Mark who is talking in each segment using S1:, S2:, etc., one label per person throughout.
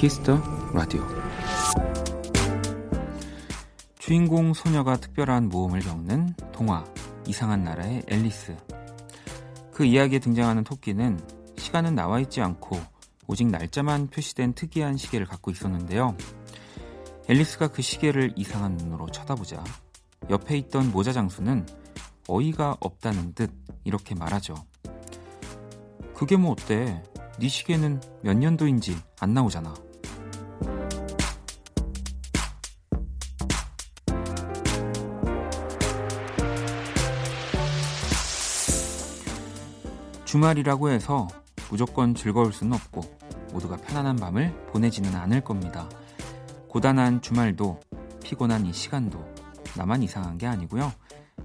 S1: 키스 더 라디오 주인공 소녀가 특별한 모험을 겪는 동화 이상한 나라의 앨리스 그 이야기에 등장하는 토끼는 시간은 나와 있지 않고 오직 날짜만 표시된 특이한 시계를 갖고 있었는데요. 앨리스가 그 시계를 이상한 눈으로 쳐다보자 옆에 있던 모자 장수는 어이가 없다는 듯 이렇게 말하죠. 그게 뭐 어때? 네 시계는 몇 년도인지 안 나오잖아. 주말이라고 해서 무조건 즐거울 수는 없고 모두가 편안한 밤을 보내지는 않을 겁니다. 고단한 주말도 피곤한 이 시간도 나만 이상한 게 아니고요.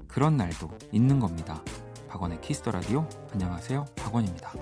S1: 그런 날도 있는 겁니다. 박원의 키스터 라디오 안녕하세요. 박원입니다.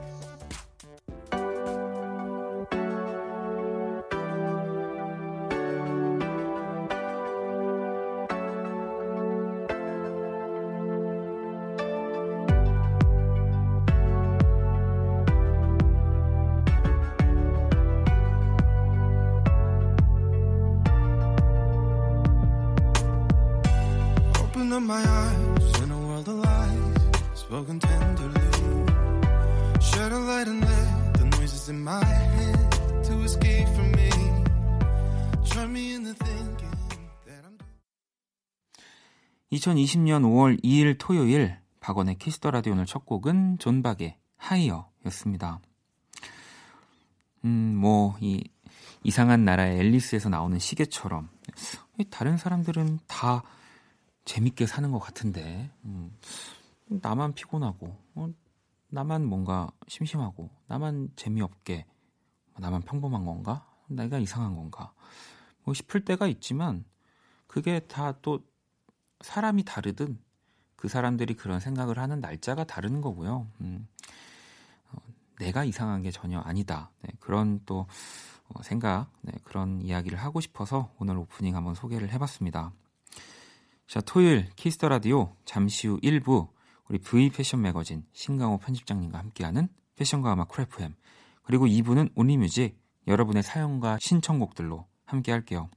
S1: 2020년 5월 2일 토요일 박원의 키스 더 라디오 오늘 첫 곡은 존박의 Higher였습니다. 음, 뭐, 이 이상한 나라의 앨리스에서 나오는 시계처럼. 다른 사람들은 다 재밌게 사는 것 같은데 음, 나만 피곤하고 어, 나만 뭔가 심심하고 나만 재미없게 나만 평범한 건가? 내가 이상한 건가? 뭐 싶을 때가 있지만 그게 다 또 사람이 다르든 그 사람들이 그런 생각을 하는 날짜가 다른 거고요. 음, 어, 내가 이상한 게 전혀 아니다. 네, 그런 또 어, 생각, 네, 그런 이야기를 하고 싶어서 오늘 오프닝 한번 소개를 해봤습니다. 자, 토요일 키스 더 라디오 잠시 후 1부 우리 V 패션 매거진 신강호 편집장님과 함께하는 패션과 음악 크래프햄 그리고 2부는 only music 여러분의 사연과 신청곡들로 함께 할게요.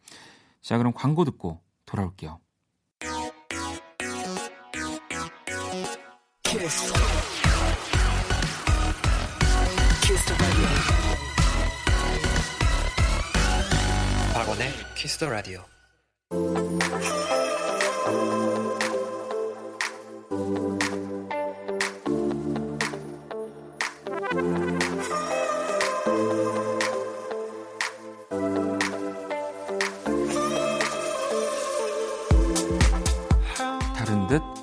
S1: 자, 그럼 광고 듣고 돌아올게요. 키스. 키스 박원의 키스 더 라디오.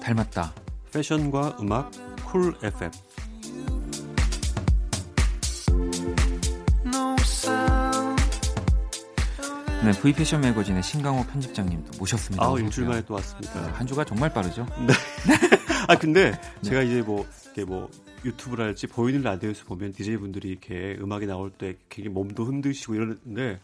S1: 닮았다.
S2: 패션과 음악 쿨 FM
S1: 네, V 패션 매거진의 신강호 편집장님도 모셨습니다.
S2: 아, 일주일 만에 또 왔습니다. 네,
S1: 한 주가 정말 빠르죠?
S2: 네. 아, 근데 네. 제가 이제 뭐, 이렇게 뭐, 유튜브랄지 보이는 라디오에서 보면 DJ분들이 이렇게 음악이 나올 때 굉장히 몸도 흔드시고 이러는데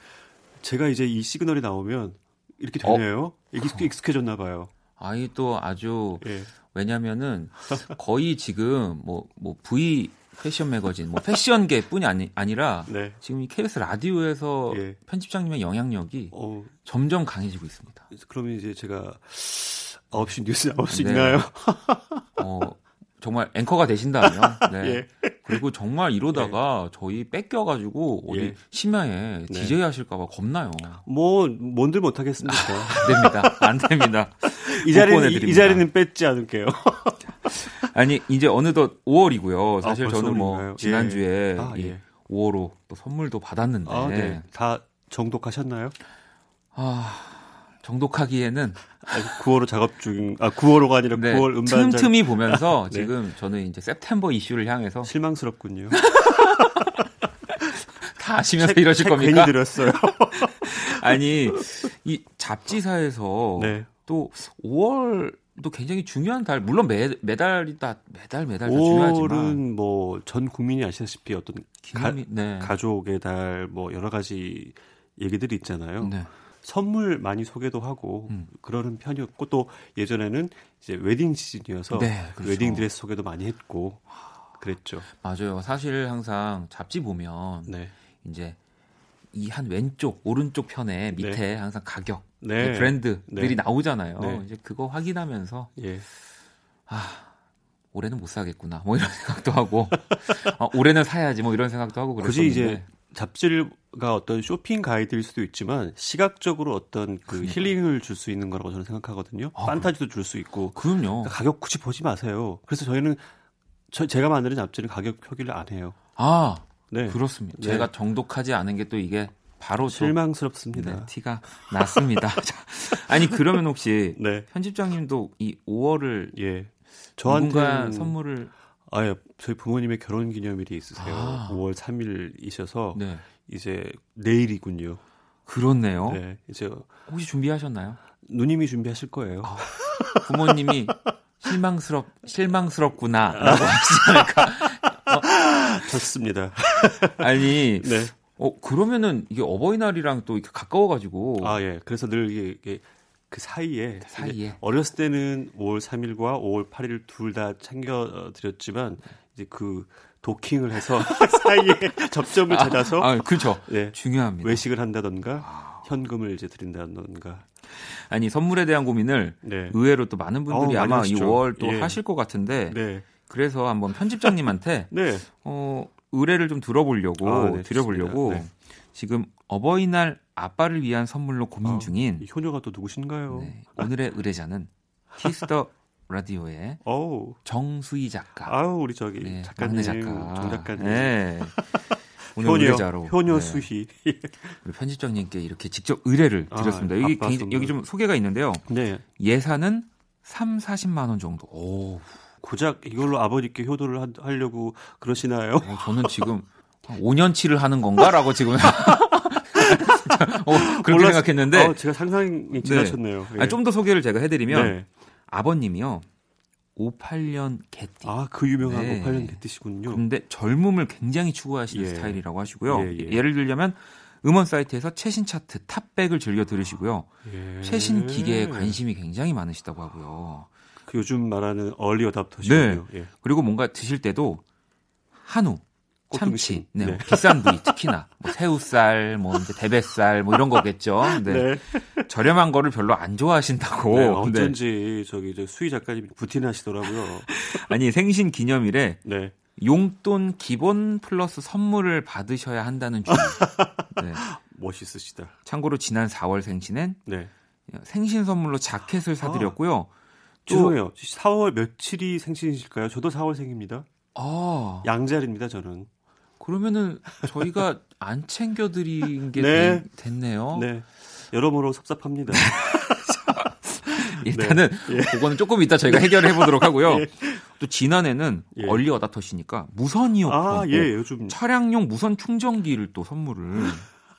S2: 제가 이제 이 시그널이 나오면 이렇게 되네요. 어? 익숙해졌나 봐요.
S1: 아이 또 아주 예. 왜냐면은 거의 지금 뭐, 뭐 V 패션 매거진, 뭐 패션계뿐이 아니, 아니라 네. 지금 이 KBS 라디오에서 예. 편집장님의 영향력이 어. 점점 강해지고 있습니다.
S2: 그러면 이제 제가 9시 뉴스 나올 수 네. 있나요?
S1: 어, 정말 앵커가 되신다면 네. 예. 그리고 정말 이러다가 예. 저희 뺏겨가지고 어디 예. 심야에 네. DJ 하실까봐 겁나요.
S2: 뭐 뭔들 못하겠습니까?
S1: 안 됩니다. 안 됩니다.
S2: 이 자리는 이, 이, 자리는 뺏지 않을게요.
S1: 아니 이제 어느덧 5월이고요. 사실 아, 저는 뭐 지난주에 예. 아, 예. 5월호 또 선물도 받았는데 아, 네.
S2: 다 정독하셨나요?
S1: 아 정독하기에는
S2: 9월호 작업 중, 아 9월호가 아니라 네, 9월 음반
S1: 틈틈이 보면서 네. 지금 저는 이제 세프템버 이슈를 향해서
S2: 실망스럽군요.
S1: 다 아시면서 책, 이러실
S2: 책
S1: 겁니까?
S2: 괜히 들었어요.
S1: 아니 이 잡지사에서 네. 또 5월도 굉장히 중요한 달, 물론 매, 매달이 다, 매달, 매달 다 중요하지만.
S2: 5월은 뭐 전 국민이 아시다시피 어떤 기념이, 가, 네. 가족의 달, 뭐 여러 가지 얘기들이 있잖아요. 네. 선물 많이 소개도 하고 음. 그러는 편이었고 또 예전에는 이제 웨딩 시즌이어서 네, 그렇죠. 웨딩 드레스 소개도 많이 했고 그랬죠.
S1: 맞아요. 사실 항상 잡지 보면
S2: 네.
S1: 이제 이 한 왼쪽 오른쪽 편에 밑에
S2: 네.
S1: 항상 가격
S2: 네.
S1: 브랜드들이
S2: 네.
S1: 나오잖아요.
S2: 네.
S1: 이제 그거 확인하면서
S2: 예.
S1: 올해는 못 사겠구나 뭐 이런 생각도 하고 아, 올해는 사야지 뭐 이런 생각도 하고
S2: 굳이
S1: 그랬었는데
S2: 이제 잡지가 어떤 쇼핑 가이드일 수도 있지만 시각적으로 어떤 그
S1: 그러니까요.
S2: 힐링을 줄 수 있는 거라고 저는 생각하거든요.
S1: 아,
S2: 판타지도 줄 수 있고
S1: 그럼요.
S2: 그러니까 가격 굳이 보지 마세요. 그래서 저희는 저, 제가 만드는 잡지는 가격 표기를 안 해요.
S1: 아
S2: 네.
S1: 그렇습니다.
S2: 네.
S1: 제가 정독하지 않은 게 또 이게 바로 또
S2: 실망스럽습니다.
S1: 네, 티가 났습니다. 자, 아니 그러면 혹시
S2: 네.
S1: 편집장님도 이 5월을
S2: 예.
S1: 누군가
S2: 저한테
S1: 선물을
S2: 아, 예. 저희 부모님의 결혼 기념일이 있으세요.
S1: 아.
S2: 5월 3일이셔서
S1: 네
S2: 이제 내일이군요.
S1: 그렇네요.
S2: 네. 이제
S1: 혹시 준비하셨나요?
S2: 누님이 준비하실 거예요.
S1: 아. 부모님이 실망스럽 실망스럽구나라고 하시지 않을까?
S2: 좋습니다.
S1: 아니
S2: 네.
S1: 어 그러면은 이게 어버이날이랑 또 이렇게 가까워가지고
S2: 아, 예. 그래서 늘 이게, 이게 그 사이에
S1: 사이에.
S2: 어렸을 때는 5월 3일과 5월 8일 둘 다 챙겨 드렸지만 이제 그 도킹을 해서 사이에 접점을 찾아서
S1: 아, 그렇죠.
S2: 예.
S1: 중요합니다.
S2: 외식을 한다던가 현금을 이제 드린다던가.
S1: 아니 선물에 대한 고민을
S2: 네.
S1: 의외로 또 많은 분들이
S2: 많이
S1: 아마 이
S2: 하시죠.
S1: 5월 또
S2: 예.
S1: 하실 것 같은데
S2: 네.
S1: 그래서 한번 편집장님한테
S2: 네.
S1: 어, 의뢰를 좀 들어보려고
S2: 아, 네,
S1: 드려보려고.
S2: 네.
S1: 지금 어버이날 아빠를 위한 선물로 고민
S2: 아,
S1: 중인
S2: 이 효녀가 또 누구신가요?
S1: 네, 오늘의 의뢰자는 Kiss the Radio의
S2: 어우.
S1: 정수희 작가,
S2: 아우 우리 저기
S1: 네,
S2: 작가님,
S1: 작가,
S2: 정 작가님.
S1: 네. 오늘
S2: 효녀,
S1: 의뢰자로
S2: 효녀
S1: 네,
S2: 수희.
S1: 우리 편집장님께 이렇게 직접 의뢰를
S2: 아,
S1: 드렸습니다. 여기
S2: 아빠
S1: 굉장히-. 여기 좀 소개가 있는데요.
S2: 네.
S1: 예산은 3, 40만 원 정도. 오,
S2: 고작 이걸로 아버지께 효도를 하, 하려고 그러시나요?
S1: 어, 저는 지금 5년치를 하는 건가라고 지금 어, 그렇게
S2: 몰랐-
S1: 생각했는데
S2: 어, 제가 상상이 지나쳤네요. 예.
S1: 좀 더 소개를 제가 해드리면
S2: 네.
S1: 아버님이요 58년 개띠.
S2: 아, 그 유명한
S1: 네.
S2: 58년 개띠시군요.
S1: 근데 젊음을 굉장히 추구하시는
S2: 예.
S1: 스타일이라고 하시고요.
S2: 예, 예.
S1: 예를 들자면 음원 사이트에서 최신 차트 탑백을 즐겨 들으시고요.
S2: 예.
S1: 최신 기계에 관심이 굉장히 많으시다고 하고요.
S2: 그 요즘 말하는 얼리 어답터시군요. 예.
S1: 그리고 뭔가 드실 때도 한우, 참치. 네,
S2: 네.
S1: 뭐 비싼 부위 특히나 뭐 새우살, 뭐 이제 대뱃살, 뭐 이런 거겠죠. 네.
S2: 네.
S1: 저렴한 거를 별로 안 좋아하신다고.
S2: 네,
S1: 네.
S2: 어쩐지 저기 저 수희 작가님이 부티나시더라고요.
S1: 아니 생신 기념일에
S2: 네.
S1: 용돈 기본 플러스 선물을 받으셔야 한다는 주의. 네.
S2: 멋있으시다.
S1: 참고로 지난 4월 생신엔
S2: 네.
S1: 생신 선물로 자켓을 사드렸고요. 또-
S2: 죄송해요. 4월 며칠이 생신이실까요? 저도 4월생입니다.
S1: 아,
S2: 양자리입니다, 저는.
S1: 그러면은 저희가 안 챙겨드린 게
S2: 네.
S1: 되- 됐네요.
S2: 네. 여러모로 섭섭합니다.
S1: 일단은
S2: 네. 예.
S1: 그거는 조금 이따 저희가 해결해 보도록 하고요.
S2: 예.
S1: 또 지난해는
S2: 예.
S1: 얼리 어답터시니까 무선 이어폰,
S2: 아, 예, 요즘.
S1: 차량용 무선 충전기를 또 선물을.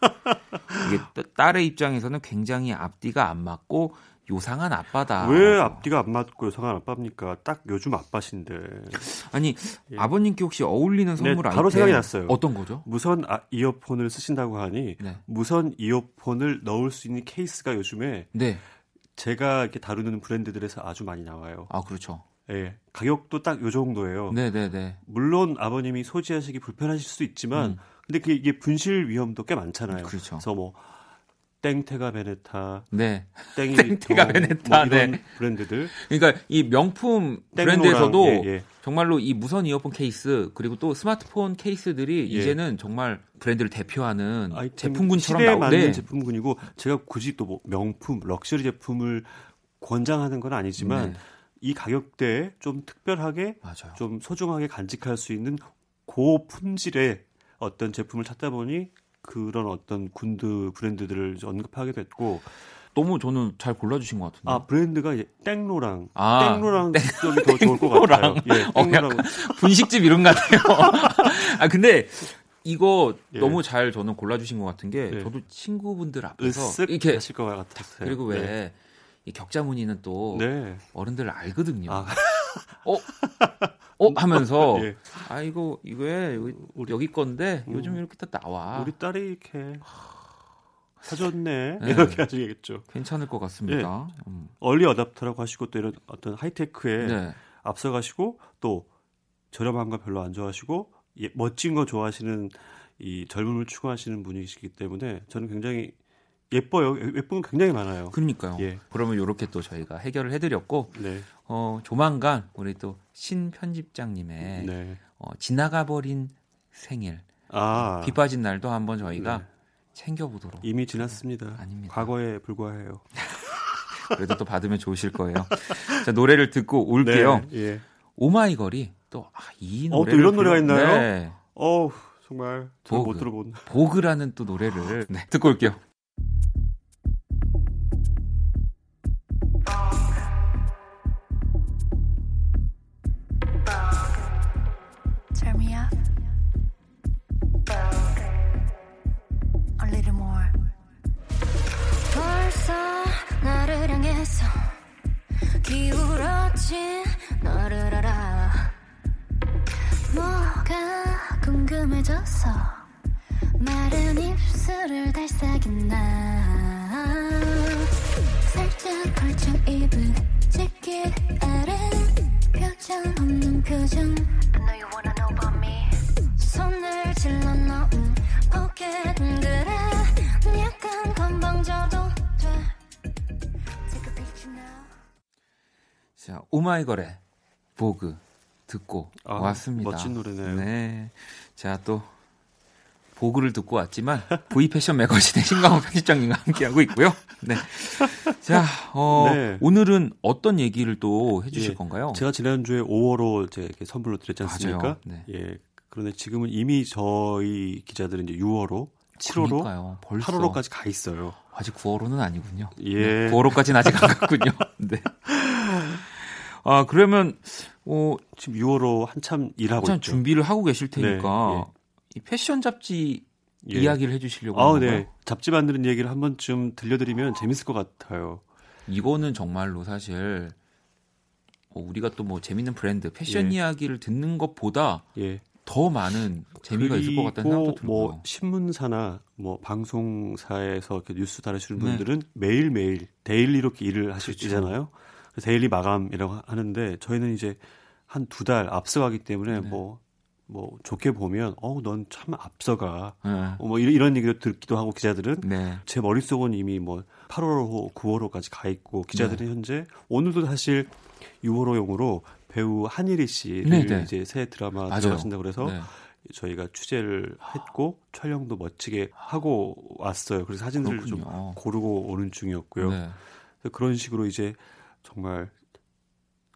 S1: 이게 따- 딸의 입장에서는 굉장히 앞뒤가 안 맞고 요상한 아빠다.
S2: 왜 앞뒤가 안 맞고 요상한 아빠입니까? 딱 요즘 아빠신데.
S1: 아니
S2: 예.
S1: 아버님께 혹시 어울리는 선물
S2: 네, 바로 생각이 났어요.
S1: 어떤 거죠?
S2: 무선 아, 이어폰을 쓰신다고 하니
S1: 네.
S2: 무선 이어폰을 넣을 수 있는 케이스가 요즘에
S1: 네.
S2: 제가 이렇게 다루는 브랜드들에서 아주 많이 나와요.
S1: 아 그렇죠.
S2: 예. 가격도 딱 요 정도예요.
S1: 네, 네, 네.
S2: 물론 아버님이 소지하시기 불편하실 수도 있지만
S1: 음.
S2: 근데 그게 이게 분실 위험도 꽤 많잖아요.
S1: 그렇죠.
S2: 그래서 뭐 땡테가 베네타,
S1: 네.
S2: 땡이
S1: 땡테가 베네타,
S2: 뭐 이런
S1: 네.
S2: 브랜드들
S1: 그러니까 이 명품
S2: 땡로랑,
S1: 브랜드에서도
S2: 예, 예.
S1: 정말로 이 무선 이어폰 케이스 그리고 또 스마트폰 케이스들이
S2: 예.
S1: 이제는 정말 브랜드를 대표하는
S2: 아이템
S1: 제품군처럼 나오고
S2: 맞는
S1: 네.
S2: 제품군이고 제가 굳이 또 뭐 명품 럭셔리 제품을 권장하는 건 아니지만
S1: 네.
S2: 이 가격대에 좀 특별하게
S1: 맞아요.
S2: 좀 소중하게 간직할 수 있는 고품질의 어떤 제품을 찾다 보니 그런 어떤 군드 브랜드들을 언급하게 됐고
S1: 너무 저는 잘 골라주신 것 같은데.
S2: 아 브랜드가 이제 땡로랑
S1: 아,
S2: 땡로랑 쪽이 더 좋을 것 같아요. 예,
S1: 어,
S2: 땡로랑
S1: 분식집 이름 같아요. 아 근데 이거
S2: 예.
S1: 너무 잘 저는 골라주신 것 같은 게
S2: 네.
S1: 저도 친구분들 앞에서 이렇게
S2: 하실 것 같았어요.
S1: 그리고 왜
S2: 네.
S1: 이 격자 무늬는 또
S2: 네.
S1: 어른들 알거든요.
S2: 아.
S1: 어? 어? 하면서
S2: 예.
S1: 아 이거 이거에 여기, 여기 건데
S2: 음.
S1: 요즘 이렇게 다 나와.
S2: 우리 딸이 이렇게 사줬네
S1: 네.
S2: 이렇게 하시겠죠.
S1: 괜찮을 것 같습니다.
S2: 예.
S1: 음.
S2: 얼리 어답터라고 하시고 또 이런 어떤 하이테크에
S1: 네.
S2: 앞서가시고 또 저렴한 거 별로 안 좋아하시고 예, 멋진 거 좋아하시는 이 젊음을 추구하시는 분이시기 때문에 저는 굉장히 예뻐요. 예쁜 건 굉장히 많아요.
S1: 그러니까요. 예. 그러면 이렇게 또 저희가 해결을 해드렸고,
S2: 네.
S1: 어, 조만간 우리 또 신 편집장님의 네. 어, 지나가 버린 생일, 아. 비 빠진 날도 한번 저희가 네. 챙겨보도록.
S2: 이미 지났습니다. 아닙니다. 과거에 불과해요.
S1: 그래도 또 받으면 좋으실 거예요. 자, 노래를 듣고 올게요. 네, 예. 오마이걸이 또, 아, 이 노래.
S2: 어, 또 이런 노래가 있나요? 네. 어 정말 못 들어본.
S1: 보그라는 또 노래를 네, 듣고 올게요. 표정 손을 찔러 넣은 포켓 약간 건방져도 자, 오마이걸의 Vogue 듣고 아, 왔습니다.
S2: 멋진 노래네요.
S1: 네. 자, 또 Vogue를 듣고 왔지만 V 패션 매거진의 신광호 편집장님과 함께하고 있고요. 네. 자, 어, 네. 오늘은 어떤 얘기를 또 해주실
S2: 예,
S1: 건가요?
S2: 제가 지난주에 5월호 이제 선물로 드렸지 않습니까? 네. 예. 그런데 지금은 이미 저희 기자들은 이제 6월호, 7월호, 8월호까지 가 있어요.
S1: 아직 9월호는 아니군요. 예. 네, 9월호까지는 아직 안 갔군요. 네. 아, 그러면 어
S2: 지금 6월호 한참 일하고 한참
S1: 있죠. 준비를 하고 계실 테니까 네, 예. 이 패션 잡지 예. 이야기를 해 주시려고 아, 네.
S2: 잡지 만드는 얘기를 한 번쯤 들려드리면 재밌을 것 같아요.
S1: 이거는 정말로 사실 뭐 우리가 또 뭐 재밌는 브랜드 패션 예. 이야기를 듣는 것보다 예. 더 많은 재미가 있을 것 같다는 생각도 들고요.
S2: 뭐 신문사나 뭐 방송사에서 이렇게 뉴스 다루시는 네. 분들은 매일 매일 daily로 이렇게 일을 하시잖아요. 그렇죠. daily 마감이라고 하는데 저희는 이제 한 두 달 앞서가기 때문에 네. 뭐, 뭐 좋게 보면 어우 넌 참 앞서가 네. 어, 뭐 이런, 이런 얘기도 듣기도 하고 기자들은 네. 제 머릿속은 이미 뭐 8월호 9월호까지 가 있고 기자들은 네. 현재 오늘도 사실 6월호용으로 배우 한일희 씨를 네, 네. 이제 새 드라마 들어가신다고 그래서 저희가 취재를 했고 촬영도 멋지게 하고 왔어요. 그래서 사진들을 그렇군요. 좀 고르고 오는 중이었고요. 그런 식으로 이제 정말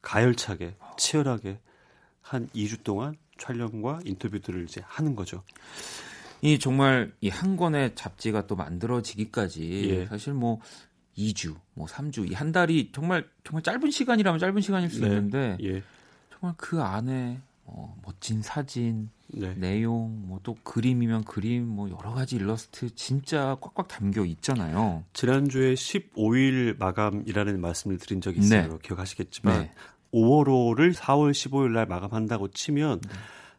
S2: 가열차게 치열하게 한 2주 동안 촬영과 인터뷰들을 이제 하는 거죠.
S1: 이 정말 이 한 권의 잡지가 또 만들어지기까지 예. 사실 뭐 2주, 뭐 3주, 이 한 달이 정말 정말 짧은 시간이라면 짧은 시간일 수 네. 있는데 예. 정말 그 안에 어, 멋진 사진, 네. 내용, 뭐 또 그림이면 그림, 뭐 여러 가지 일러스트 진짜 꽉꽉 담겨 있잖아요.
S2: 지난주에 15일 마감이라는 말씀을 드린 적이 있어요. 네. 기억하시겠지만 네. 5월호를 4월 15일 날 마감한다고 치면 네.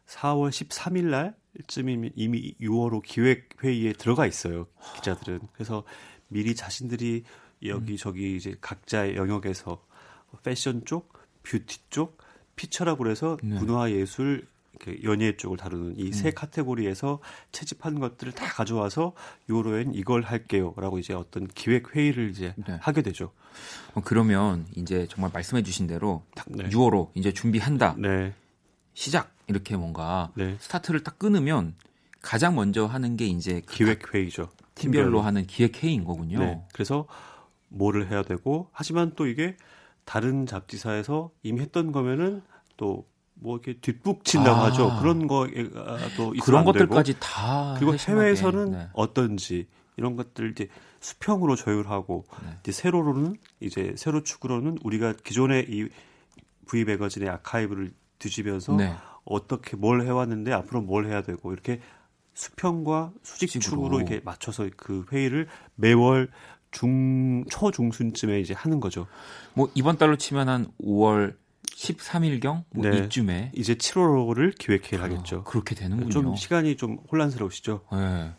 S2: 4월 13일 날쯤이면 이미 6월호 기획 회의에 들어가 있어요. 기자들은. 그래서 미리 자신들이 여기 저기 음. 이제 각자의 영역에서 패션 쪽, 뷰티 쪽, 피처라고 그래서 네. 문화 예술 연예 쪽을 다루는 이세 음. 카테고리에서 채집한 것들을 다 가져와서 요로엔 이걸 할게요라고 이제 어떤 기획 회의를 이제 네. 하게 되죠.
S1: 어, 그러면 이제 정말 말씀해주신 대로 딱 네. 6월호 이제 준비한다. 네. 시작 이렇게 뭔가 네. 스타트를 딱 끊으면 가장 먼저 하는 게 이제
S2: 그 기획 회의죠.
S1: 팀별로, 팀별로 하는 기획 회의인 거군요. 네.
S2: 그래서 뭐를 해야 되고 하지만 또 이게 다른 잡지사에서 이미 했던 거면은 또 뭐 이렇게 뒷북친다고 아. 하죠. 그런 거도
S1: 그런 것들까지 다
S2: 그리고 해외에서는 네. 어떤지 이런 것들 이제 수평으로 조율하고 네. 이제 세로로는 이제 세로 축으로는 우리가 기존의 이 V 매거진의 아카이브를 뒤집어서 네. 어떻게 뭘 해왔는데 앞으로 뭘 해야 되고 이렇게 수평과 수직축으로 이렇게 맞춰서 그 회의를 매월 중 초중순쯤에 이제 하는 거죠.
S1: 뭐 이번 달로 치면 한 5월 13일경 뭐 네. 이쯤에
S2: 이제 7월호를 기획회의를 어, 하겠죠.
S1: 그렇게 되는군요.
S2: 좀 시간이 좀 혼란스러우시죠?
S1: 네.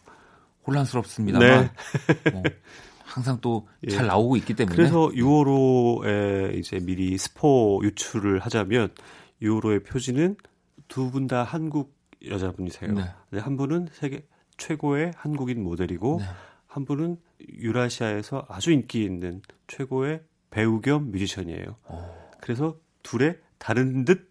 S1: 혼란스럽습니다만 네. 뭐 항상 또잘 예. 나오고 있기 때문에
S2: 그래서 6월호에 이제 미리 스포 유출을 하자면 6월호의 표지는 두 분 다 한국 여자분이세요. 네. 네. 한 분은 세계 최고의 한국인 모델이고 네. 한 분은 유라시아에서 아주 인기 있는 최고의 배우 겸 뮤지션이에요. 오. 그래서 둘의 다른 듯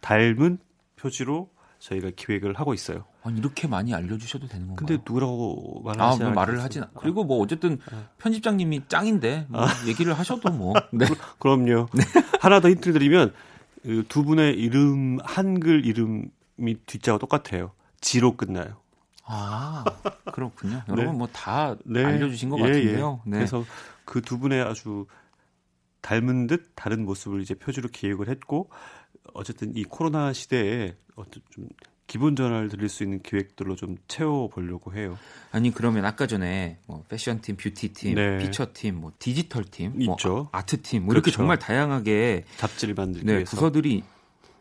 S2: 닮은 표지로 저희가 기획을 하고 있어요.
S1: 아니, 이렇게 많이 알려주셔도 되는 건가요?
S2: 근데 누구라고 말하지
S1: 아, 뭐 말을 하진 않... 그리고 뭐 어쨌든 아. 편집장님이 짱인데 뭐 아. 얘기를 하셔도 뭐
S2: 네. 그, 럼요 네. 하나 더 힌트를 드리면 그두 분의 이름 한글 이름이 뒷자가 똑같아요. 지로 끝나요.
S1: 아 그렇군요. 네. 여러분 뭐다 네. 알려주신 것 예, 같은데요.
S2: 예. 네. 그래서 그 두 분의 아주 닮은 듯 다른 모습을 이제 표지로 기획을 했고 어쨌든 이 코로나 시대에 어떤 좀 기본 전화를 드릴 수 있는 기획들로 좀 채워 보려고 해요.
S1: 아니 그러면 아까 전에 뭐 패션 팀, 뷰티 팀, 네. 피처 팀, 뭐 디지털 팀, 뭐 있죠. 뭐 아트 팀, 뭐 그렇죠. 이렇게 정말 다양하게
S2: 잡지를 만들기
S1: 네,
S2: 위해서
S1: 부서들이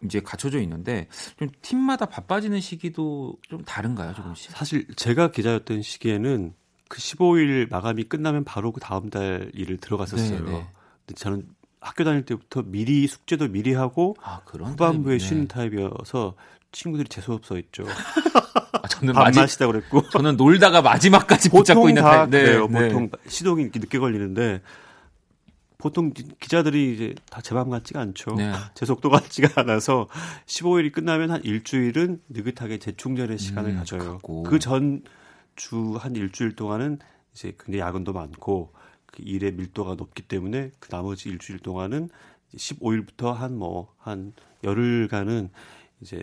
S1: 이제 갖춰져 있는데 좀 팀마다 바빠지는 시기도 좀 다른가요, 조금씩?
S2: 사실 제가 기자였던 시기에는 그 15일 마감이 끝나면 바로 그 다음 달 일을 들어갔었어요. 네, 네. 저는 학교 다닐 때부터 미리 숙제도 미리 하고 아, 후반부에 네. 쉬는 타입이어서 친구들이 재수 없어 있죠. 아, 저는 밥 마지, 마시다 그랬고
S1: 저는 놀다가 마지막까지 붙잡고 있는 타입.
S2: 네, 그래요. 네. 보통 시동이 이렇게 늦게 걸리는데 보통 기자들이 이제 다 제 맘 같지가 않죠. 네. 제 속도 같지가 않아서 15일이 끝나면 한 일주일은 느긋하게 재충전의 시간을 음, 가져요. 그 전 주 한 일주일 동안은 이제 굉장히 야근도 많고 그 일의 밀도가 높기 때문에 그 나머지 일주일 동안은 15일부터 한 뭐 한 열흘간은 이제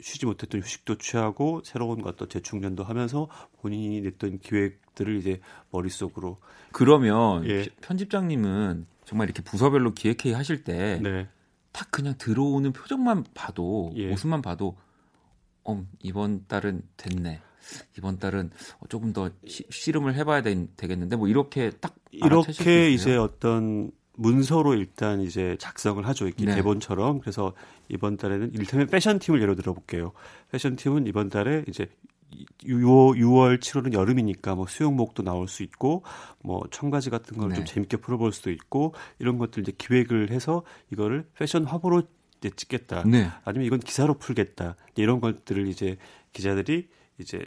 S2: 쉬지 못했던 휴식도 취하고 새로운 것도 재충전도 하면서 본인이 냈던 기획들을 이제 머릿속으로
S1: 그러면 예. 편집장님은 정말 이렇게 부서별로 기획회의 하실 때딱 네. 그냥 들어오는 표정만 봐도 예. 모습만 봐도 어 이번 달은 됐네 이번 달은 조금 더 시, 씨름을 해봐야 되, 되겠는데 뭐 이렇게 딱
S2: 이렇게 이제 어떤 문서로 일단 이제 작성을 하죠. 이렇게 네. 대본처럼. 그래서 이번 달에는 일테면 패션 팀을 예로 들어볼게요. 패션 팀은 이번 달에 이제 6월, 6월 7월은 여름이니까 뭐 수영복도 나올 수 있고 뭐 청바지 같은 걸좀 네. 재밌게 풀어볼 수도 있고 이런 것들 이제 기획을 해서 이거를 패션 화보로 이제 찍겠다. 네. 아니면 이건 기사로 풀겠다. 이런 것들을 이제 기자들이 이제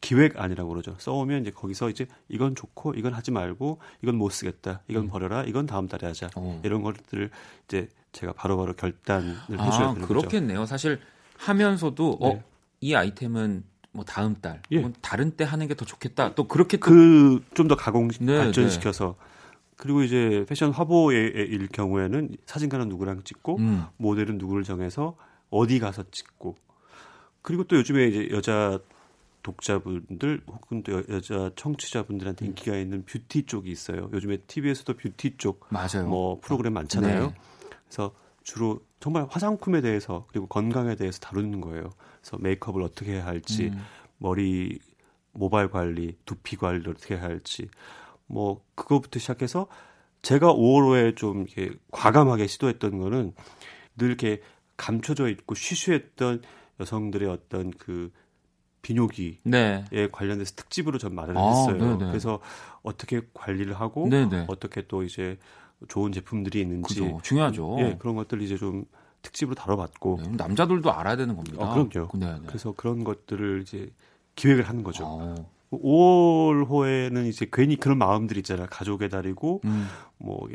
S2: 기획안이라고 그러죠. 써오면 이제 거기서 이제 이건 좋고 이건 하지 말고 이건 못 쓰겠다. 이건 음. 버려라. 이건 다음 달에 하자. 어. 이런 것들을 이제 제가 바로바로 바로 결단을 아, 해줘야 되는
S1: 그렇겠네요.
S2: 거죠.
S1: 사실 하면서도 어, 네. 어이 아이템은 뭐 다음 달, 예. 뭐 다른 때 하는 게 더 좋겠다. 또 그렇게
S2: 그 좀 더 가공 네, 발전시켜서 네. 그리고 이제 패션 화보의 경우에는 사진가는 누구랑 찍고 음. 모델은 누구를 정해서 어디 가서 찍고 그리고 또 요즘에 이제 여자 독자분들 혹은 또 여자 청취자분들한테 음. 인기가 있는 뷰티 쪽이 있어요. 요즘에 TV에서도 뷰티 쪽 맞아요. 뭐 프로그램 많잖아요. 네. 그래서 주로 정말 화장품에 대해서 그리고 건강에 대해서 다루는 거예요. 그래서 메이크업을 어떻게 해야 할지, 음. 머리 모발 관리, 두피 관리를 어떻게 해야 할지, 뭐 그거부터 시작해서 제가 5월호에 좀 이렇게 과감하게 시도했던 거는 늘 이렇게 감춰져 있고 쉬쉬했던 여성들의 어떤 그 비뇨기에 네. 관련해서 특집으로 전 마련을 아, 했어요. 네네. 그래서 어떻게 관리를 하고 네네. 어떻게 또 이제 좋은 제품들이 있는지
S1: 그죠. 중요하죠.
S2: 예, 그런 것들 이제 좀 특집으로 다뤄봤고
S1: 네, 남자들도 알아야 되는 겁니다.
S2: 어, 그럼요. 네네. 그래서 그런 것들을 이제 기획을 하는 거죠. 어. 5월 호에는 이제 괜히 그런 마음들이 있잖아요. 가족의 달이고 음. 뭐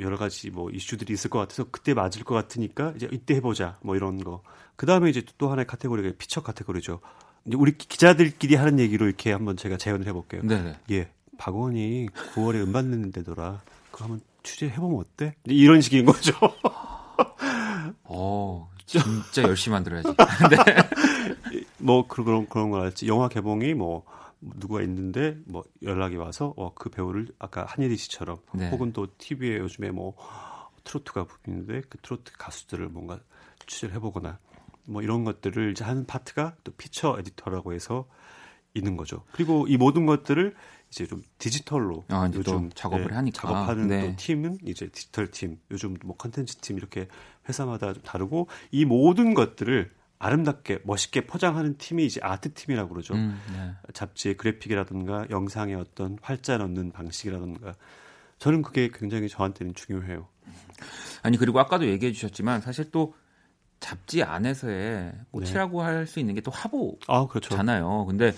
S2: 여러 가지 뭐 이슈들이 있을 것 같아서 그때 맞을 것 같으니까 이제 이때 해보자 뭐 이런 거. 그 다음에 이제 또 하나의 카테고리가 피처 카테고리죠. 이제 우리 기자들끼리 하는 얘기로 이렇게 한번 제가 재연을 해볼게요. 네 예, 박원이 9월에 음반 냈는 데더라. 그거 한번 취재해보면 어때? 이런 식인 거죠.
S1: 어, 진짜 열심히 만들어야지.
S2: 네. 뭐 그런 그런 거 알지. 영화 개봉이 뭐 누가 있는데 뭐 연락이 와서 어, 그 배우를 아까 한예리 씨처럼 네. 혹은 또 TV에 요즘에 뭐 트로트가 부르는데 그 트로트 가수들을 뭔가 취재를 해보거나 뭐 이런 것들을 이제 하는 파트가 또 피처 에디터라고 해서 있는 거죠. 그리고 이 모든 것들을 이제 좀 디지털로
S1: 아, 요즘 작업을
S2: 네,
S1: 하니까
S2: 작업하는 네. 또 팀은 이제 디지털 팀, 요즘 뭐 컨텐츠 팀 이렇게 회사마다 좀 다르고 이 모든 것들을 아름답게 멋있게 포장하는 팀이 이제 아트 팀이라고 그러죠. 음, 네. 잡지의 그래픽이라든가 영상의 어떤 활자 넣는 방식이라든가 저는 그게 굉장히 저한테는 중요해요.
S1: 아니 그리고 아까도 얘기해 주셨지만 사실 또 잡지 안에서의 꽃이라고 네. 할수 있는 게 또 화보잖아요.
S2: 아, 그렇죠.
S1: 근데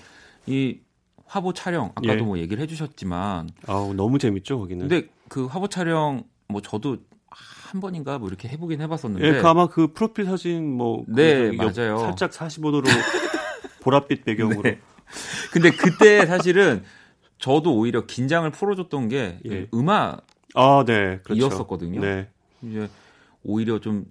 S1: 이 화보 촬영 아까도 예. 뭐 얘기를 해주셨지만
S2: 아 너무 재밌죠 거기는.
S1: 근데 그 화보 촬영 뭐 저도 한 번인가 뭐 이렇게 해보긴 해봤었는데.
S2: 예, 그 아마 그 프로필 사진 뭐
S1: 네, 맞아요.
S2: 살짝 45도로 보랏빛 배경으로. 네.
S1: 근데 그때 사실은 저도 오히려 긴장을 풀어줬던 게 예. 음악 아, 네. 그렇죠. 이었었거든요. 네. 이제 오히려 좀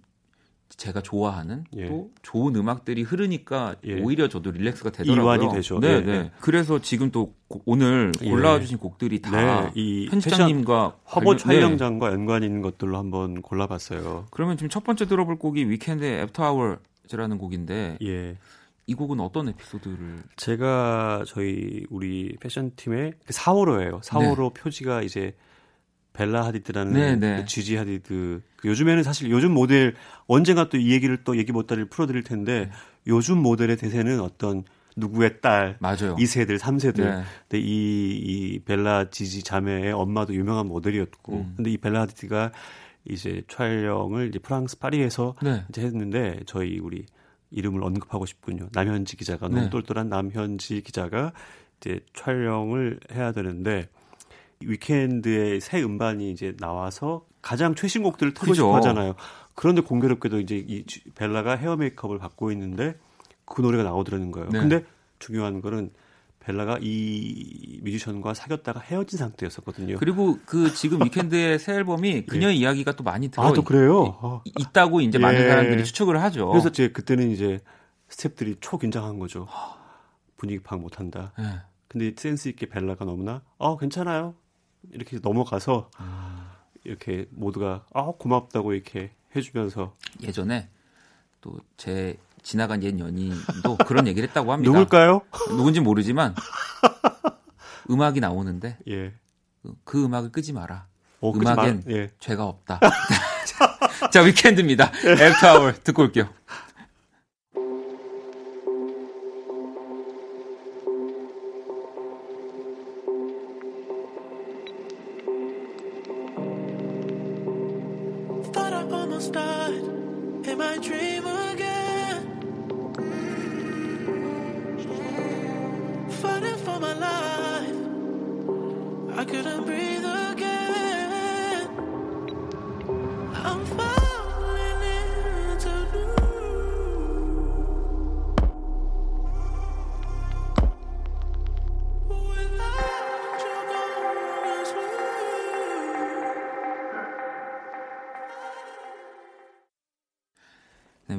S1: 제가 좋아하는 예. 또 좋은 음악들이 흐르니까 예. 오히려 저도 relax가 되더라고요.
S2: 이완이 되죠.
S1: 네, 네. 네. 그래서 지금 또 오늘 예. 골라와 주신 곡들이 다 네. 편집장님과
S2: 화보 관련... 촬영장과 연관 있는 것들로 한번 골라봤어요.
S1: 그러면 지금 첫 번째 들어볼 곡이 The Weeknd의 After Hours라는 곡인데 예. 이 곡은 어떤 에피소드를?
S2: 제가 저희 우리 패션 팀의 4호로예요. 4호로 네. 표지가 이제 벨라 하디드라는 네, 네. 그 지지 하디드. 그 요즘에는 사실 요즘 모델 언젠가 또 이 얘기를 또 얘기 못다리를 풀어드릴 텐데 네. 요즘 모델의 대세는 어떤 누구의 딸,
S1: 맞아요.
S2: 2세들, 3세들. 네. 근데 이, 이 벨라 지지 자매의 엄마도 유명한 모델이었고, 음. 근데 이 벨라 하디드가 이제 촬영을 이제 프랑스 파리에서 네. 이제 했는데 저희 우리 이름을 언급하고 싶군요. 남현지 기자가 너무 네. 똘똘한 남현지 기자가 이제 촬영을 해야 되는데 위켄드의 새 음반이 이제 나와서 가장 최신 곡들을 틀고 싶어 하잖아요. 그런데 공교롭게도 이제 이 벨라가 헤어 메이크업을 받고 있는데 그 노래가 나오더라는 거예요. 네. 근데 중요한 거는 벨라가 이 뮤지션과 사귀었다가 헤어진 상태였었거든요.
S1: 그리고 그 지금 위켄드의 새 앨범이 예. 그녀의 예. 이야기가 또 많이 들어
S2: 아, 또 그래요? 아.
S1: 있다고 이제 예. 많은 사람들이 추측을 하죠.
S2: 그래서 제 그때는 이제 스탭들이 초긴장한 거죠. 분위기 파악 못한다. 예. 근데 센스 있게 벨라가 너무나 어 괜찮아요. 이렇게 넘어가서 아. 이렇게 모두가 아 고맙다고 이렇게 해주면서
S1: 예전에 또 제 지나간 옛 연인도 그런 얘기를 했다고 합니다.
S2: 누굴까요?
S1: 누군지 모르지만 음악이 나오는데 예. 그 음악을 끄지 마라. 어, 음악엔 말, 예. 죄가 없다. 자 Weeknd입니다. After 듣고 올게요.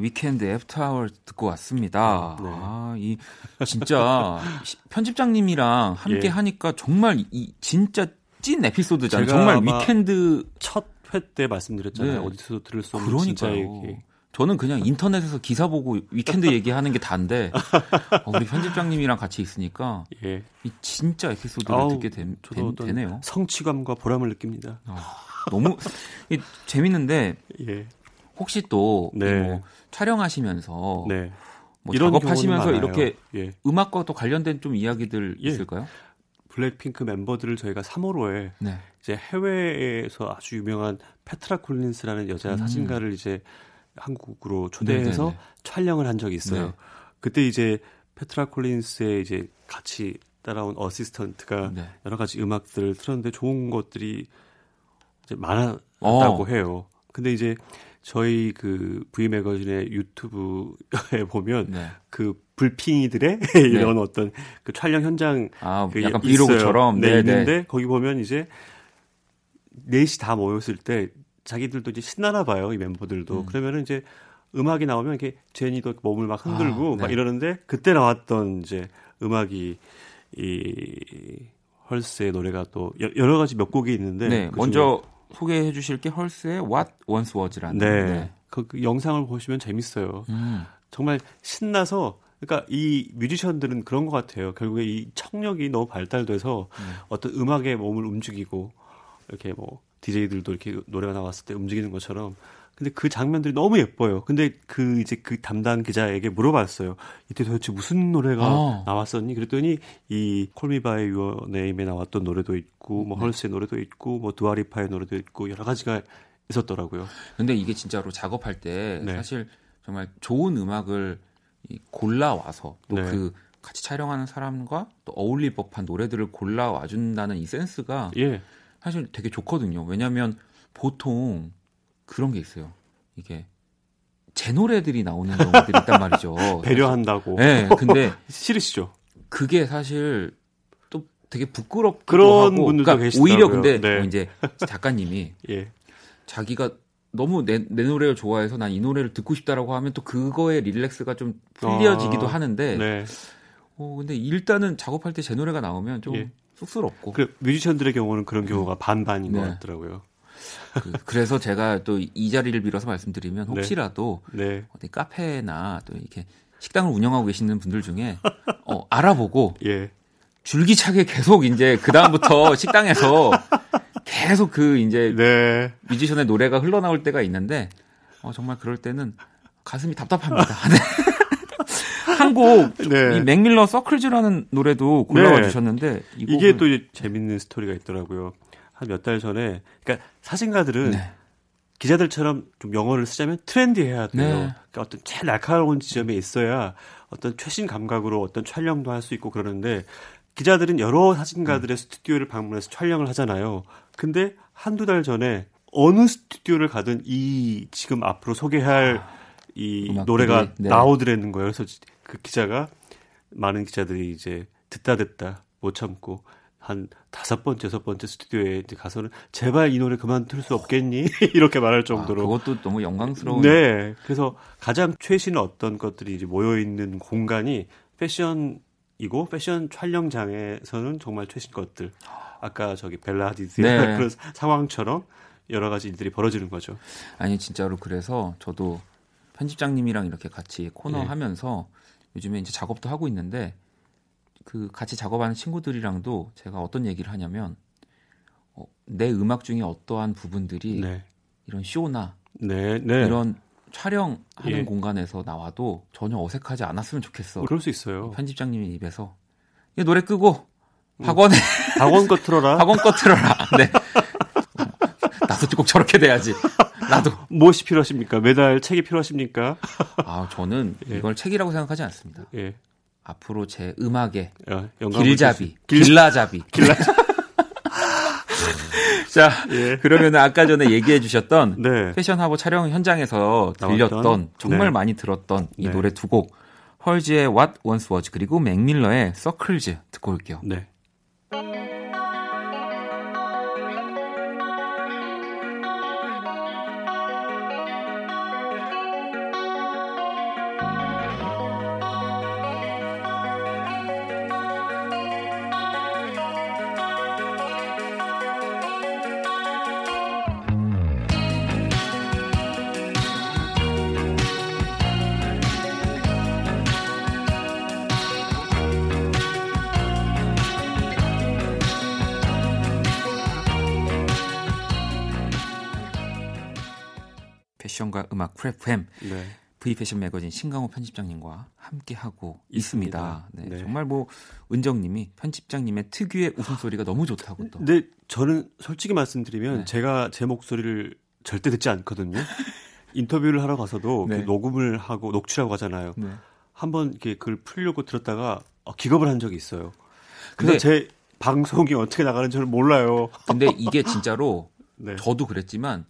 S1: Weeknd After Hour 듣고 왔습니다. 네. 아, 이 진짜 편집장님이랑 함께 예. 하니까 정말 이 진짜 찐 에피소드잖아요. 정말 Weeknd
S2: 첫 회 때 말씀드렸잖아요. 네. 어디서도 들을 수 없는 진짜 얘기.
S1: 저는 그냥 인터넷에서 기사 보고 Weeknd 얘기하는 게 다인데 어, 우리 편집장님이랑 같이 있으니까 예. 이 진짜 에피소드를 아우, 듣게 되, 되, 네요
S2: 성취감과 보람을 느낍니다. 어,
S1: 너무 이, 재밌는데 예. 혹시 또 네. 뭐 촬영하시면서 네. 뭐 작업하시면서 이렇게 예. 음악과 또 관련된 좀 이야기들 예. 있을까요?
S2: 블랙핑크 멤버들을 저희가 3호로에 네. 이제 해외에서 아주 유명한 페트라 콜린스라는 여자 음. 사진가를 이제 한국으로 초대해서 네네네. 촬영을 한 적이 있어요. 네. 그때 이제 페트라 콜린스의 이제 같이 따라온 어시스턴트가 네. 여러 가지 음악들을 틀었는데 좋은 것들이 이제 많았다고 어. 해요. 근데 이제 저희 그 V 매거진의 유튜브에 보면 네. 그 불핑이들의 이런 네. 어떤 그 촬영 현장
S1: 아, 그 약간 브이로그처럼
S2: 네, 네, 네, 있는데 거기 보면 이제 넷이 다 모였을 때 자기들도 이제 신나나 봐요 이 멤버들도 음. 그러면은 이제 음악이 나오면 이렇게 제니도 몸을 막 흔들고 아, 막 네. 이러는데 그때 나왔던 이제 음악이 이 헐스의 노래가 또 여러 가지 몇 곡이 있는데
S1: 네, 그 먼저 소개해 주실 게 헐스의 What Once Was라는
S2: 네. 네. 그, 그, 영상을 보시면 재밌어요. 음. 정말 신나서 그러니까 이 뮤지션들은 그런 것 같아요. 결국에 이 청력이 너무 발달돼서 음. 어떤 음악에 몸을 움직이고 이렇게 뭐 DJ들도 이렇게 노래가 나왔을 때 움직이는 것처럼 근데 그 장면들이 너무 예뻐요. 근데 그 이제 그 담당 기자에게 물어봤어요. 이때 도대체 무슨 노래가 어. 나왔었니? 그랬더니 이 Call Me by Your Name에 나왔던 노래도 있고 뭐 네. Hurts의 노래도 있고 뭐 Dua Lipa의 노래도 있고 여러 가지가 있었더라고요.
S1: 근데 이게 진짜로 작업할 때 네. 사실 정말 좋은 음악을 골라 와서 또그 네. 같이 촬영하는 사람과 또 어울릴 법한 노래들을 골라 와 준다는 이 센스가 예. 사실 되게 좋거든요. 왜냐하면 보통 그런 게 있어요. 이게 제 노래들이 나오는 경우들이 있단 말이죠.
S2: 배려한다고.
S1: 네, 근데
S2: 싫으시죠.
S1: 그게 사실 또 되게 부끄럽기도
S2: 그런
S1: 하고,
S2: 분들도
S1: 그러니까
S2: 계시더라고요.
S1: 오히려 근데
S2: 네.
S1: 뭐 이제 작가님이 예. 자기가 너무 내, 내 노래를 좋아해서 난 이 노래를 듣고 싶다라고 하면 또 그거에 릴렉스가 좀 풀려지기도 아, 하는데 네. 어 근데 일단은 작업할 때 제 노래가 나오면 좀 예. 쑥스럽고
S2: 그 뮤지션들의 경우는 그런 경우가 네. 반반인 네. 것 같더라고요.
S1: 그, 래서 제가 또 이 자리를 빌어서 말씀드리면 네. 혹시라도 네. 어디 카페나 또 이렇게 식당을 운영하고 계시는 분들 중에 어, 알아보고 예. 줄기차게 계속 이제 그 다음부터 식당에서 계속 그 이제 네. 뮤지션의 노래가 흘러나올 때가 있는데 어, 정말 그럴 때는 가슴이 답답합니다. 네. 한곡 네. 이 맥밀러 서클즈라는 노래도 골라와 네. 주셨는데
S2: 이게 또 재밌는 스토리가 있더라고요. 한 몇 달 전에 그러니까 사진가들은 네. 기자들처럼 좀 영어를 쓰자면 트렌디해야 돼요. 네. 그러니까 어떤 제일 날카로운 지점에 있어야 어떤 최신 감각으로 어떤 촬영도 할 수 있고 그러는데 기자들은 여러 사진가들의 음. 스튜디오를 방문해서 촬영을 하잖아요. 근데 한두 달 전에 어느 스튜디오를 가든 이 지금 앞으로 소개할 아, 이 노래가 네. 나오더라는 거예요. 그래서 그 기자가 많은 기자들이 이제 듣다 듣다 못 참고 한 다섯 번째, 여섯 번째 스튜디오에 가서는 제발 이 노래 그만 틀 수 없겠니? 이렇게 말할 정도로.
S1: 아, 그것도 너무 영광스러운.
S2: 네. 그래서 가장 최신 어떤 것들이 이제 모여 있는 공간이 패션 이고 패션 촬영장에서는 정말 최신 것들. 아까 저기 벨라디스의 네. 그런 상황처럼 여러 가지 일들이 벌어지는 거죠.
S1: 아니 진짜로 그래서 저도 편집장님이랑 이렇게 같이 코너 네. 하면서 요즘에 이제 작업도 하고 있는데 그 같이 작업하는 친구들이랑도 제가 어떤 얘기를 하냐면 어, 내 음악 중에 어떠한 부분들이 네. 이런 쇼나 네, 네. 이런 촬영하는 예. 공간에서 나와도 전혀 어색하지 않았으면 좋겠어.
S2: 그럴 수 있어요.
S1: 편집장님의 입에서 이 노래 끄고 음. 학원에
S2: 학원 거 틀어라.
S1: 학원 거 틀어라. 네. 나도 꼭 저렇게 돼야지. 나도.
S2: 무엇이 필요하십니까? 매달 책이 필요하십니까?
S1: 아, 저는 예. 이걸 책이라고 생각하지 않습니다. 예. 앞으로 제 음악의 야, 길잡이, 길라잡이. 길라잡이. 자, 예. 그러면 아까 전에 얘기해 주셨던 네. 패션하고 촬영 현장에서 들렸던 나왔던? 정말 네. 많이 들었던 이 네. 노래 두 곡. 헐즈의 What Once Was 그리고 맥밀러의 Circles 듣고 올게요. 네. 프레프햄 네. V 패션 매거진 신강호 편집장님과 함께 하고 있습니다. 있습니다. 네, 네. 정말 뭐 은정님이 편집장님의 특유의 웃음소리가 너무 좋다고 또.
S2: 근데 저는 솔직히 말씀드리면 네. 제가 제 목소리를 절대 듣지 않거든요. 인터뷰를 하러 가서도 네. 녹음을 하고 녹취하고 하잖아요. 네. 한번 이렇게 그걸 풀려고 들었다가 어, 기겁을 한 적이 있어요. 그래서 제 방송이 어떻게 나가는지 를 몰라요.
S1: 근데 이게 진짜로 네. 저도 그랬지만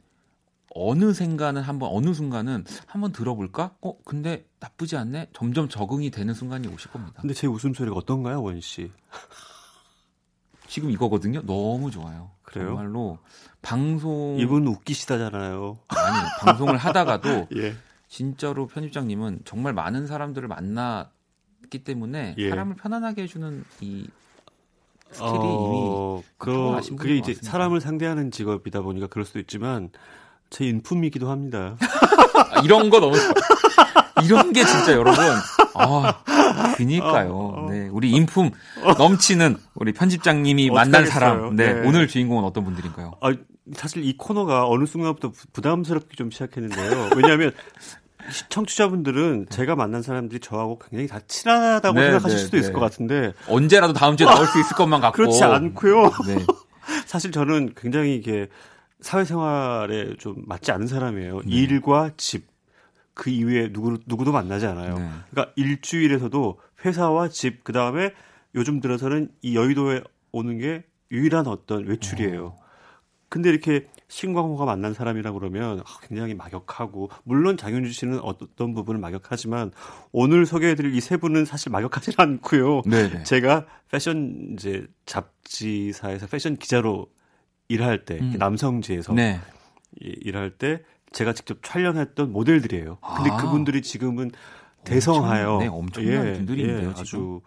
S1: 어느 생간은 한번 어느 순간은 한번 들어볼까? 어 근데 나쁘지 않네. 점점 적응이 되는 순간이 오실 겁니다.
S2: 근데 제 웃음소리가 어떤가요, 원 씨?
S1: 지금 이거거든요. 너무 좋아요. 그래요? 정말로 방송
S2: 이분 웃기시다잖아요.
S1: 아니 방송을 하다가도 예. 진짜로 편집장님은 정말 많은 사람들을 만났기 때문에 예. 사람을 편안하게 해주는 이 skill이 어, 이미 그,
S2: 그게 이제 사람을 상대하는 직업이다 보니까 그럴 수도 있지만 제 인품이기도 합니다.
S1: 아, 이런 거 너무. 이런 게 진짜 여러분. 아, 그니까요. 어, 어. 네, 우리 인품 넘치는 우리 편집장님이 만난 사람. 네, 네, 오늘 주인공은 어떤 분들인가요?
S2: 아, 사실 이 코너가 어느 순간부터 부담스럽게 좀 시작했는데요. 왜냐하면 청취자분들은 제가 만난 사람들이 저하고 굉장히 다 친하다고 네, 생각하실 네, 수도 있을 네. 것 같은데
S1: 언제라도 다음 주에 나올 수 있을 것만 같고
S2: 그렇지 않고요. 네. 사실 저는 굉장히 이게 사회생활에 좀 맞지 않은 사람이에요. 네. 일과 집 그 이후에 누구 누구도 만나지 않아요. 네. 그러니까 일주일에서도 회사와 집 그 다음에 요즘 들어서는 이 여의도에 오는 게 유일한 어떤 외출이에요. 어. 근데 이렇게 신광호가 만난 사람이라 그러면 아, 굉장히 막역하고 물론 장윤주 씨는 어떤 부분을 막역하지만 오늘 소개해드릴 이 세 분은 사실 막역하지 않고요. 네네. 제가 패션 이제 잡지사에서 패션 기자로 일할 때 음. 남성지에서 네. 일할 때 제가 직접 촬영했던 모델들이에요. 근데 아. 그분들이 지금은 대성하여
S1: 엄청, 네, 엄청난 예, 분들인데요. 예, 아주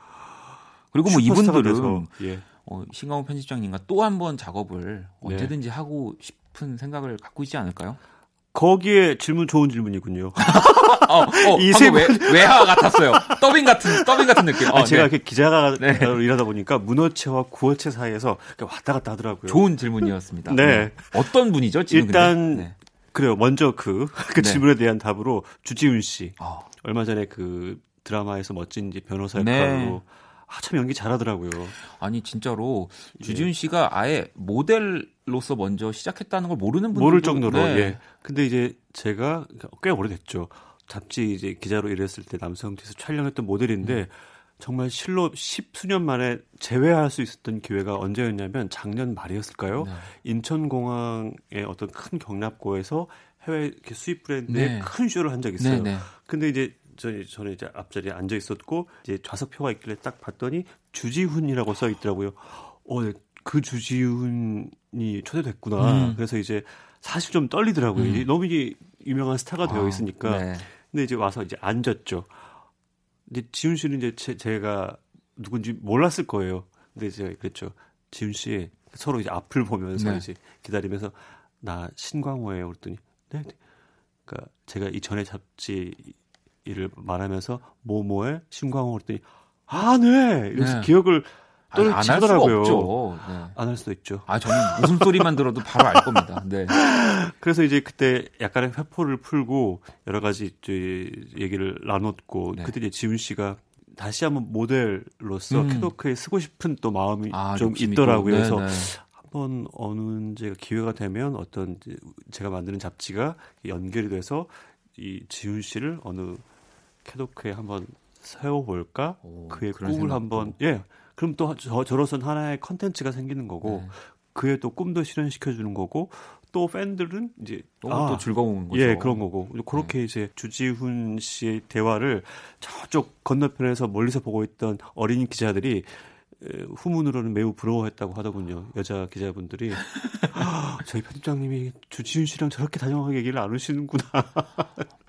S1: 그리고 뭐 이분들은 예. 어, 신강호 편집장님과 또 한 번 작업을 네. 언제든지 네. 하고 싶은 생각을 갖고 있지 않을까요?
S2: 거기에 질문 좋은 질문이군요.
S1: 어, 어, 이세 외, 외화 같았어요. 더빙 같은 더빙 같은 느낌. 어,
S2: 아, 제가 네. 이렇게 기자가 네. 일하다 보니까 문어체와 구어체 사이에서 왔다 갔다 하더라고요.
S1: 좋은 질문이었습니다. 네. 네. 어떤 분이죠?
S2: 일단 네. 그래요. 먼저 그, 그 네. 질문에 대한 답으로 주지훈 씨. 어. 얼마 전에 그 드라마에서 멋진 변호사 역할로 아, 참 연기 잘하더라고요.
S1: 아니 진짜로 예. 주지훈 씨가 아예 모델로서 먼저 시작했다는 걸 모르는 분들
S2: 모를 정도로 네. 예. 근데 이제 제가 꽤 오래됐죠. 잡지 이제 기자로 일했을 때 남성지에서 촬영했던 모델인데 음. 정말 실로 십수년 만에 재회할 수 있었던 기회가 언제였냐면 작년 말이었을까요? 네. 인천공항의 어떤 큰 경납고에서 해외 수입 브랜드의 네. 큰 쇼를 한 적이 있어요. 네, 네. 근데 이제 저는, 저는 이제 앞자리에 앉아 있었고 이제 좌석표가 있길래 딱 봤더니 주지훈이라고 써 있더라고요. 어, 네, 그 주지훈이 초대됐구나. 음. 그래서 이제 사실 좀 떨리더라고요. 음. 너무 이게 유명한 스타가 되어 아, 있으니까. 네. 근데 이제 와서 이제 앉았죠. 근데 지훈 씨는 이제 제, 제가 누군지 몰랐을 거예요. 근데 제가 그랬죠. 지훈 씨 서로 이제 앞을 보면서 네. 이제 기다리면서 나 신광호예요. 그랬더니 네. 네. 그러니까 제가 이 전에 잡지 일을 말하면서 모모의 신광호 그랬더니 아, 네. 이래서 네. 기억을
S1: 또안하더라고요 네.
S2: 안할 수도 있죠.
S1: 아, 저는 무슨 소리만 들어도 바로 알 겁니다. 네.
S2: 그래서 이제 그때 약간의 회포를 풀고 여러 가지 얘기를 나눴고 네. 그때 이제 지훈 씨가 다시 한번 모델로서 음. catwalk에 서고 싶은 또 마음이 아, 좀 있더라고요. 그래서 네, 네. 한번 어느 제가 기회가 되면 어떤 제가 만드는 잡지가 연결이 돼서 이 지훈 씨를 어느 catwalk에 한번 세워볼까? 오, 그의 꿈을 생각도. 한번 예. 그럼 또 저, 저로선 하나의 컨텐츠가 생기는 거고 네. 그의 또 꿈도 실현시켜 주는 거고 또 팬들은 이제
S1: 또, 아, 또 즐거운 거죠.
S2: 예, 그런 거고. 그렇게 네. 이제 주지훈 씨의 대화를 저쪽 건너편에서 멀리서 보고 있던 어린 기자들이 후문으로는 매우 부러워했다고 하더군요. 여자 기자분들이 아, 저희 편집장님이 주지훈 씨랑 저렇게 다정하게 얘기를 나누시는구나.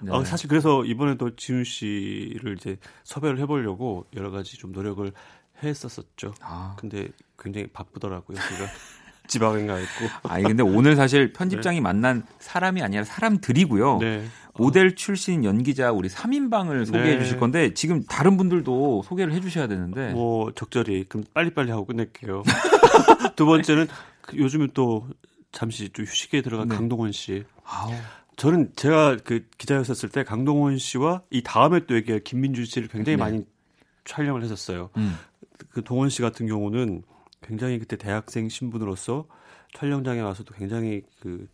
S2: 네. 아, 사실 그래서 이번에도 지훈 씨를 이제 섭외를 해보려고 여러 가지 좀 노력을 했었었죠. 아. 근데 굉장히 바쁘더라고요. 제가 지방에 가 있고.
S1: 아니 근데 오늘 사실 편집장이 네. 만난 사람이 아니라 사람들이고요. 네. 모델 출신 연기자 우리 3인방을 소개해 네. 주실 건데 지금 다른 분들도 소개를 해 주셔야 되는데
S2: 뭐 적절히 그럼 빨리빨리 하고 끝낼게요. 두 번째는 그 요즘은 또 잠시 좀 휴식에 들어간 네. 강동원 씨. 아우. 저는 제가 그 기자였었을 때 강동원 씨와 이 다음에 또 얘기할 김민준 씨를 굉장히 네. 많이 촬영을 했었어요. 음. 그 동원 씨 같은 경우는 굉장히 그때 대학생 신분으로서 촬영장에 와서도 굉장히 그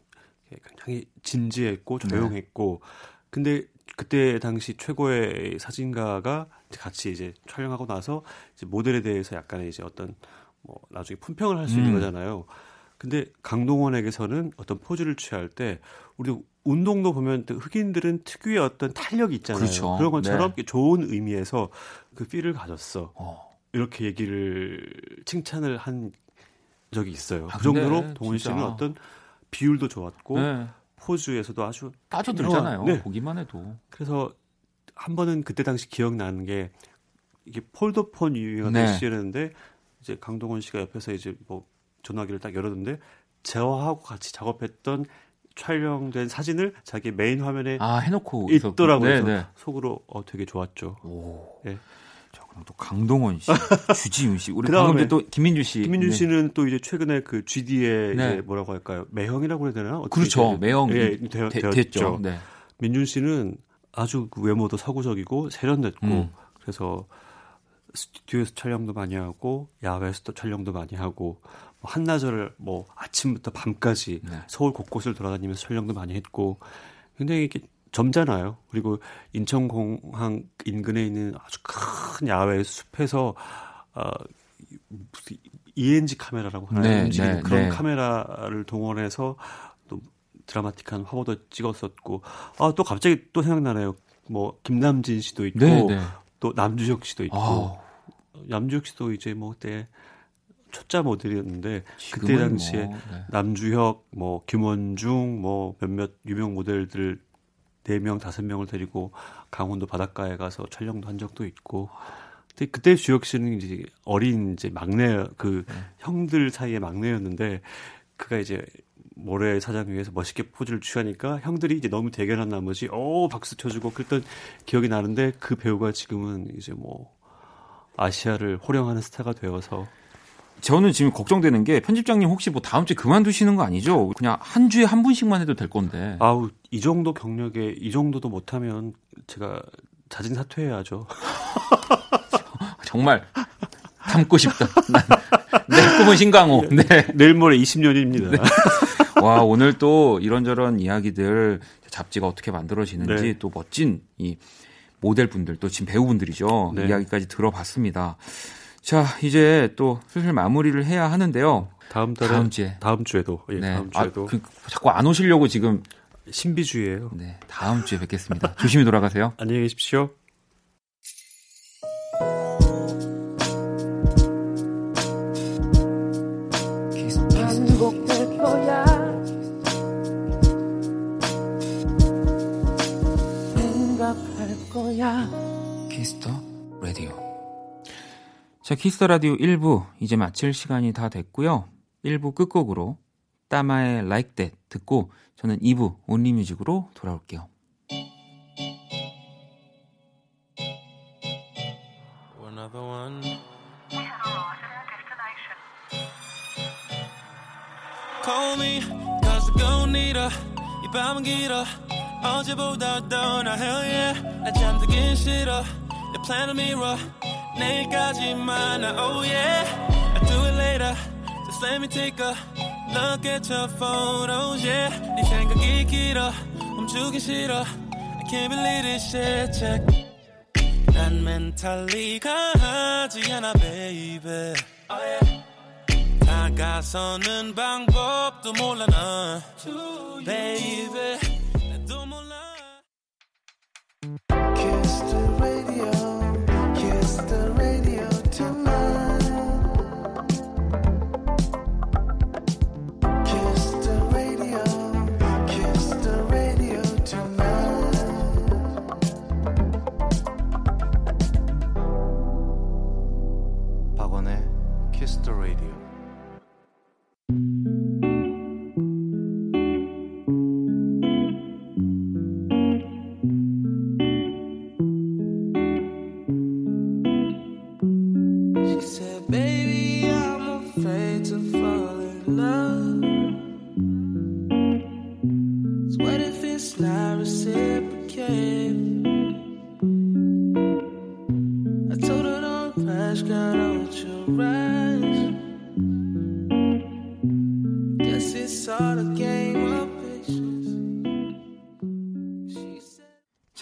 S2: 굉장히 진지했고 네. 조용했고 네. 근데 그때 당시 최고의 사진가가 같이 이제 촬영하고 나서 이제 모델에 대해서 약간의 이제 어떤 뭐 나중에 품평을 할 수 있는 음. 거잖아요. 근데 강동원에게서는 어떤 포즈를 취할 때 우리 운동도 보면 흑인들은 특유의 어떤 탄력이 있잖아요. 그렇죠. 그런 것처럼 네. 좋은 의미에서 그 필을 가졌어. 어. 이렇게 얘기를 칭찬을 한 적이 있어요. 아, 그 정도로 동원 씨는 어떤 비율도 좋았고 네. 포즈에서도 아주
S1: 빠져들잖아요. 네. 보기만 해도.
S2: 그래서 한 번은 그때 당시 기억나는 게 이게 폴더폰 유행가 네. 시절이었는데 이제 강동원 씨가 옆에서 이제 뭐 전화기를 딱 열었는데 저하고 같이 작업했던 촬영된 사진을 자기 메인 화면에
S1: 아, 해놓고
S2: 있더라고요. 네, 네. 속으로 어, 되게 좋았죠. 오.
S1: 네. 또 강동원 씨, 주지훈 씨, 우리 방금 또 김민주 씨.
S2: 김민주 네. 씨는 또 이제 최근에 그 GD의 네. 이제 뭐라고 할까요? 매형이라고 해야 되나?
S1: 그렇죠, 매형 예, 되, 되, 됐죠.
S2: 네. 민준 씨는 아주 그 외모도 서구적이고 세련됐고 음. 그래서 스튜디오에서 촬영도 많이 하고 야외에서도 촬영도 많이 하고 뭐 한나절을 뭐 아침부터 밤까지 네. 서울 곳곳을 돌아다니면서 촬영도 많이 했고 굉장히 이렇게 점잖아요. 그리고 인천공항 인근에 있는 아주 큰 야외 숲에서 어, ENG 카메라라고 하나요? 네, 네, 그런 네. 카메라를 동원해서 또 드라마틱한 화보도 찍었었고 아 또 갑자기 또 생각나네요. 뭐 김남진 씨도 있고 네, 네. 또 남주혁 씨도 있고 아. 남주혁 씨도 이제 뭐 그때 초짜 모델이었는데 그때 당시에 뭐, 네. 남주혁, 뭐 김원중, 뭐 몇몇 유명 모델들 4명, 5명을 데리고 강원도 바닷가에 가서 촬영도 한 적도 있고. 근데 그때 주혁 씨는 이제 어린 이제 막내 그 네. 형들 사이의 막내였는데 그가 이제 모래 사장 위에서 멋있게 포즈를 취하니까 형들이 이제 너무 대견한 나머지 어 박수 쳐주고 그랬던 기억이 나는데 그 배우가 지금은 이제 뭐 아시아를 호령하는 스타가 되어서
S1: 저는 지금 걱정되는 게 편집장님 혹시 뭐 다음 주에 그만두시는 거 아니죠? 그냥 한 주에 한 분씩만 해도 될 건데.
S2: 아우 이 정도 경력에 이 정도도 못하면 제가 자진 사퇴해야죠.
S1: 정말 닮고 싶다. 내 꿈은 신강호. 네.
S2: 내일 모레 20년입니다. 네.
S1: 와 오늘 또 이런저런 이야기들 잡지가 어떻게 만들어지는지 네. 또 멋진 이 모델분들 또 지금 배우분들이죠. 네. 이야기까지 들어봤습니다. 자, 이제 또 슬슬 마무리를 해야 하는데요.
S2: 다음 달에 다음 주에 다음 주에도 예, 네. 다음 주에도 아, 그,
S1: 자꾸 안 오시려고 지금
S2: 신비주의예요.
S1: 네, 다음 주에 뵙겠습니다. 조심히 돌아가세요.
S2: 안녕히 계십시오.
S1: 자, 키스 라디오 1부 이제 마칠 시간이 다 됐고요. 1부 끝곡으로 따마의 Like That 듣고 저는 2부 온리 뮤직으로 돌아올게요. Another one. Call me, cause I gon' need her. 이 밤은 길어. 어제보다 더 나 hell yeah. 나 잠들긴 싫어. 내 plan을 mirror. 내일까지만 oh yeah I'll do it later Just let me take a look at your photos yeah 네 생각이 길어 멈추기 싫어 I can't believe this shit check 난 멘탈리 강하지 않아 baby oh yeah 다가서는 방법도 몰라 나 baby 나도 몰라 Kiss the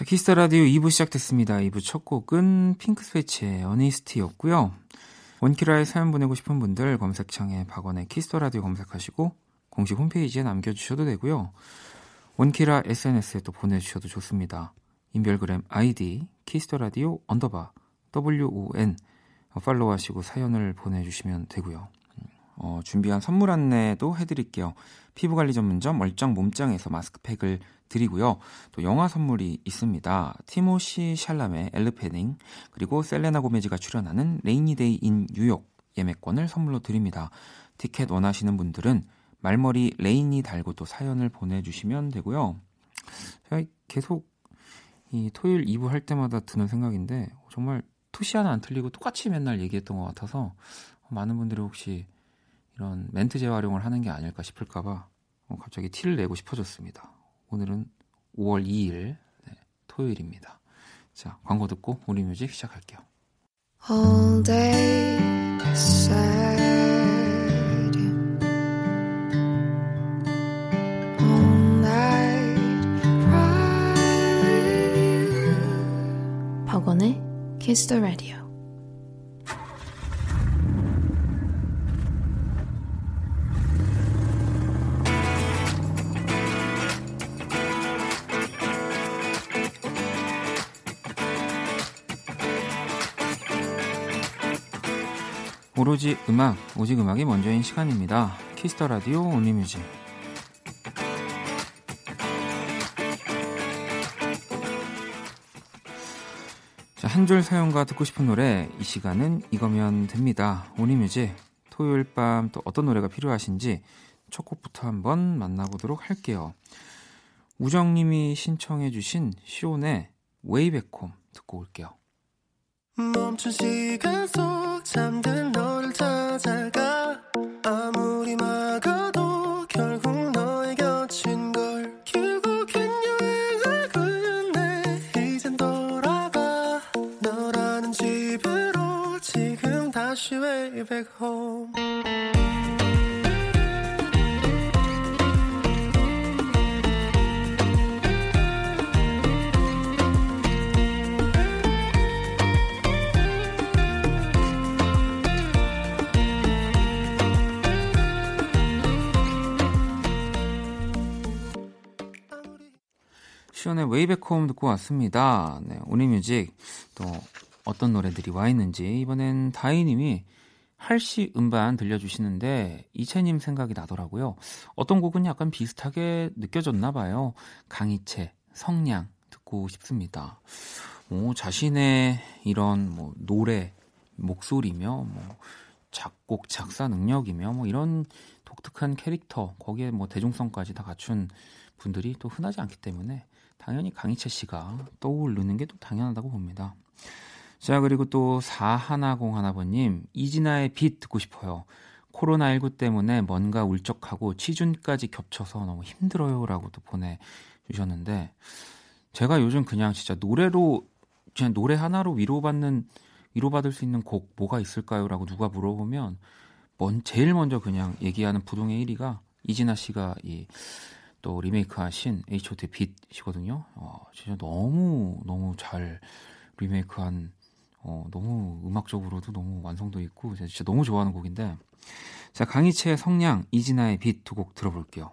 S1: Kiss the Radio 2부 시작됐습니다. 2부 첫 곡은 Pink Sweat$의 Honesty였고요. 원키라에 사연 보내고 싶은 분들 검색창에 박원의 Kiss the Radio 검색하시고 공식 홈페이지에 남겨주셔도 되고요. 원키라 SNS에 또 보내주셔도 좋습니다. 인별그램 아이디 키스터 라디오 언더바 WON 팔로우하시고 사연을 보내주시면 되고요. 어, 준비한 선물 안내도 해드릴게요. 피부관리 전문점 멀쩡 몸짱에서 마스크팩을 드리고요. 또 영화 선물이 있습니다. 티모시 샬라메 엘르 패닝 그리고 셀레나 고메즈가 출연하는 Rainy Day in New York 예매권을 선물로 드립니다. 티켓 원하시는 분들은 말머리 레이니 달고 또 사연을 보내주시면 되고요. 제가 계속 이 토요일 2부 할 때마다 드는 생각인데 정말 토시 하나 안 틀리고 똑같이 맨날 얘기했던 것 같아서 많은 분들이 혹시 이런 멘트 재활용을 하는 게 아닐까 싶을까봐 어, 갑자기 티를 내고 싶어졌습니다. 오늘은 5월 2일 네, 토요일입니다. 자 광고 듣고 우리 뮤직 시작할게요. All day sad. All night pride.
S3: 박원의 Kiss the Radio.
S1: 오로지 음악, 오직 음악이 먼저인 시간입니다. 키스터 라디오 온리뮤직. 한줄 사용과 듣고 싶은 노래 이 시간은 이거면 됩니다. 온리뮤직 토요일 밤 또 어떤 노래가 필요하신지 첫 곡부터 한번 만나보도록 할게요. 우정님이 신청해주신 시온의 웨이백홈 듣고 올게요. 멈춘 시간 속 잠든 너를 찾아가. 아무리 막아도 결국 너의 곁인 걸 결국엔 여행을 끝내 이젠 돌아가. 너라는 집으로 지금 다시 way back home 시온의 웨이백홈 듣고 왔습니다. 네, 오니뮤직 또 어떤 노래들이 와 있는지 이번엔 다이님이 할시 음반 들려주시는데 이채님 생각이 나더라고요. 어떤 곡은 약간 비슷하게 느껴졌나 봐요. 강희채, 성냥 듣고 싶습니다. 오, 자신의 이런 뭐 노래, 목소리며 뭐 작곡, 작사 능력이며 뭐 이런 독특한 캐릭터 거기에 뭐 대중성까지 다 갖춘 분들이 또 흔하지 않기 때문에 당연히 강희채 씨가 떠오르는 게 또 당연하다고 봅니다. 자, 그리고 또 4101번님, 이진아의 빛 듣고 싶어요. 코로나19 때문에 뭔가 울적하고 취준까지 겹쳐서 너무 힘들어요. 라고 또 보내주셨는데, 제가 요즘 그냥 진짜 노래로, 그냥 노래 하나로 위로받는, 위로받을 수 있는 곡 뭐가 있을까요? 라고 누가 물어보면, 먼, 제일 먼저 그냥 얘기하는 부동의 1위가 이진아 씨가 이 또 리메이크하신 H.O.T. 빛이거든요. 어, 진짜 너무 너무 잘 리메이크한 어, 너무 음악적으로도 너무 완성도 있고 진짜 너무 좋아하는 곡인데 자 강희채의 성냥 이진아의 빛 두 곡 들어볼게요.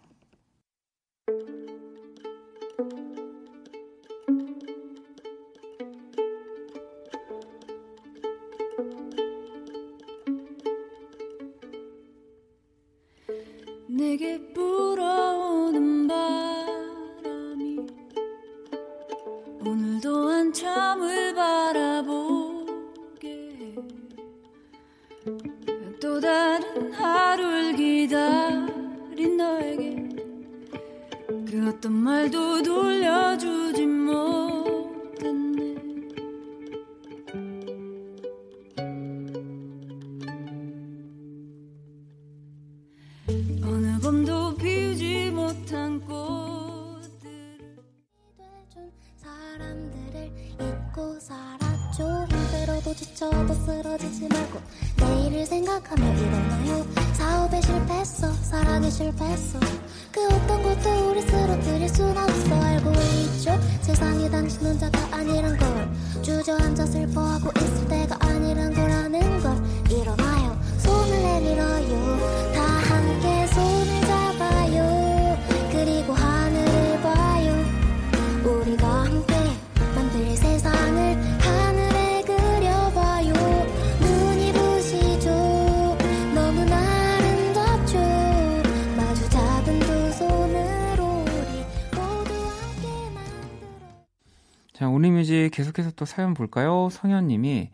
S4: 자,
S1: 온리뮤직 계속해서 또 사연 볼까요? 성현님이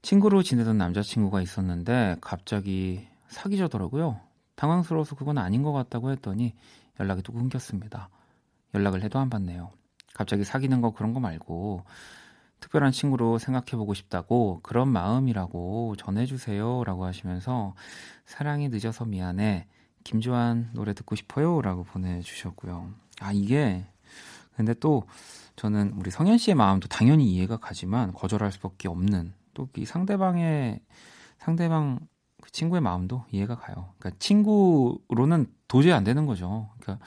S1: 친구로 지내던 남자친구가 있었는데 갑자기 사귀자더라고요. 당황스러워서 그건 아닌 것 같다고 했더니 연락이 또 끊겼습니다. 연락을 해도 안 받네요. 갑자기 사귀는 거 그런 거 말고 특별한 친구로 생각해보고 싶다고 그런 마음이라고 전해주세요 라고 하시면서 사랑이 늦어서 미안해 김조한 노래 듣고 싶어요 라고 보내주셨고요. 아 이게 근데 또 저는 우리 성현 씨의 마음도 당연히 이해가 가지만 거절할 수밖에 없는 또 이 상대방의 상대방 그 친구의 마음도 이해가 가요. 그러니까 친구로는 도저히 안 되는 거죠. 그러니까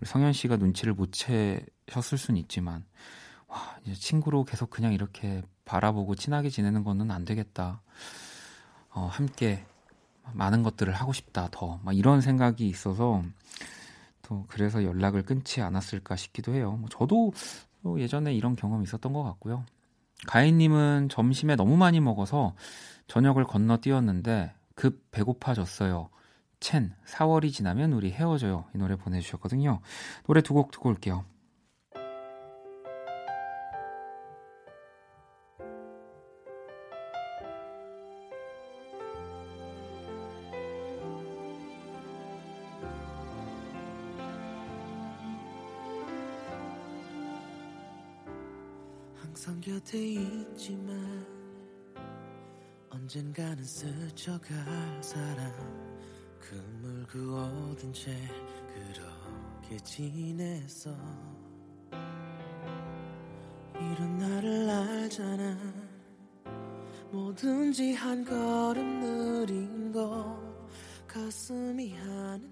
S1: 우리 성현 씨가 눈치를 못 채셨을 수는 있지만 와 이제 친구로 계속 그냥 이렇게 바라보고 친하게 지내는 거는 안 되겠다. 어, 함께 많은 것들을 하고 싶다 더 막 이런 생각이 있어서 또 그래서 연락을 끊지 않았을까 싶기도 해요. 뭐 저도 예전에 이런 경험이 있었던 것 같고요. 가인님은 점심에 너무 많이 먹어서 저녁을 건너뛰었는데 급 배고파졌어요. 첸 4월이 지나면 우리 헤어져요 이 노래 보내주셨거든요. 노래 두 곡 듣고 올게요.
S3: 항상 곁에 있지만 언젠가는 스쳐갈 사람 그물 그어둔 채 그렇게 지냈어 이런 나를 알잖아. 뭐든지 한 걸음 느린 거 가슴이 하는 말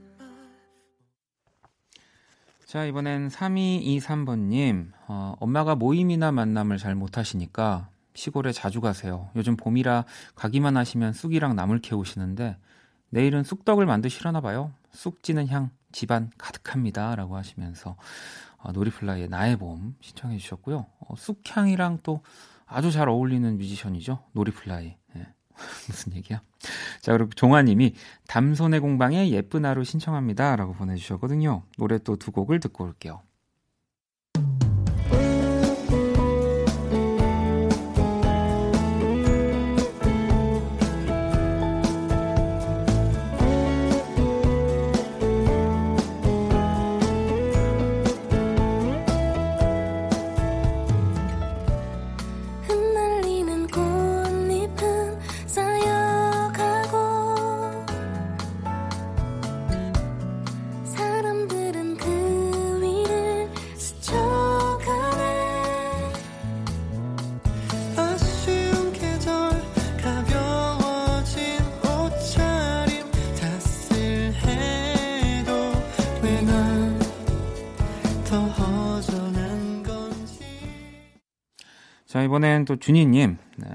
S1: 자, 이번엔 3223번님. 어, 엄마가 모임이나 만남을 잘 못하시니까 시골에 자주 가세요. 요즘 봄이라 가기만 하시면 쑥이랑 나물 캐오시는데 내일은 쑥떡을 만드시려나 봐요. 쑥 찌는 향 집안 가득합니다. 라고 하시면서 어, 노리플라이의 나의 봄 신청해 주셨고요. 어, 쑥향이랑 또 아주 잘 어울리는 뮤지션이죠. 노리플라이. 예. 무슨 얘기야? 자, 그리고 종아님이 담손의 공방에 예쁜 하루 신청합니다. 라고 보내주셨거든요. 노래 또 두 곡을 듣고 올게요. 자, 이번엔 또 준희님. 네.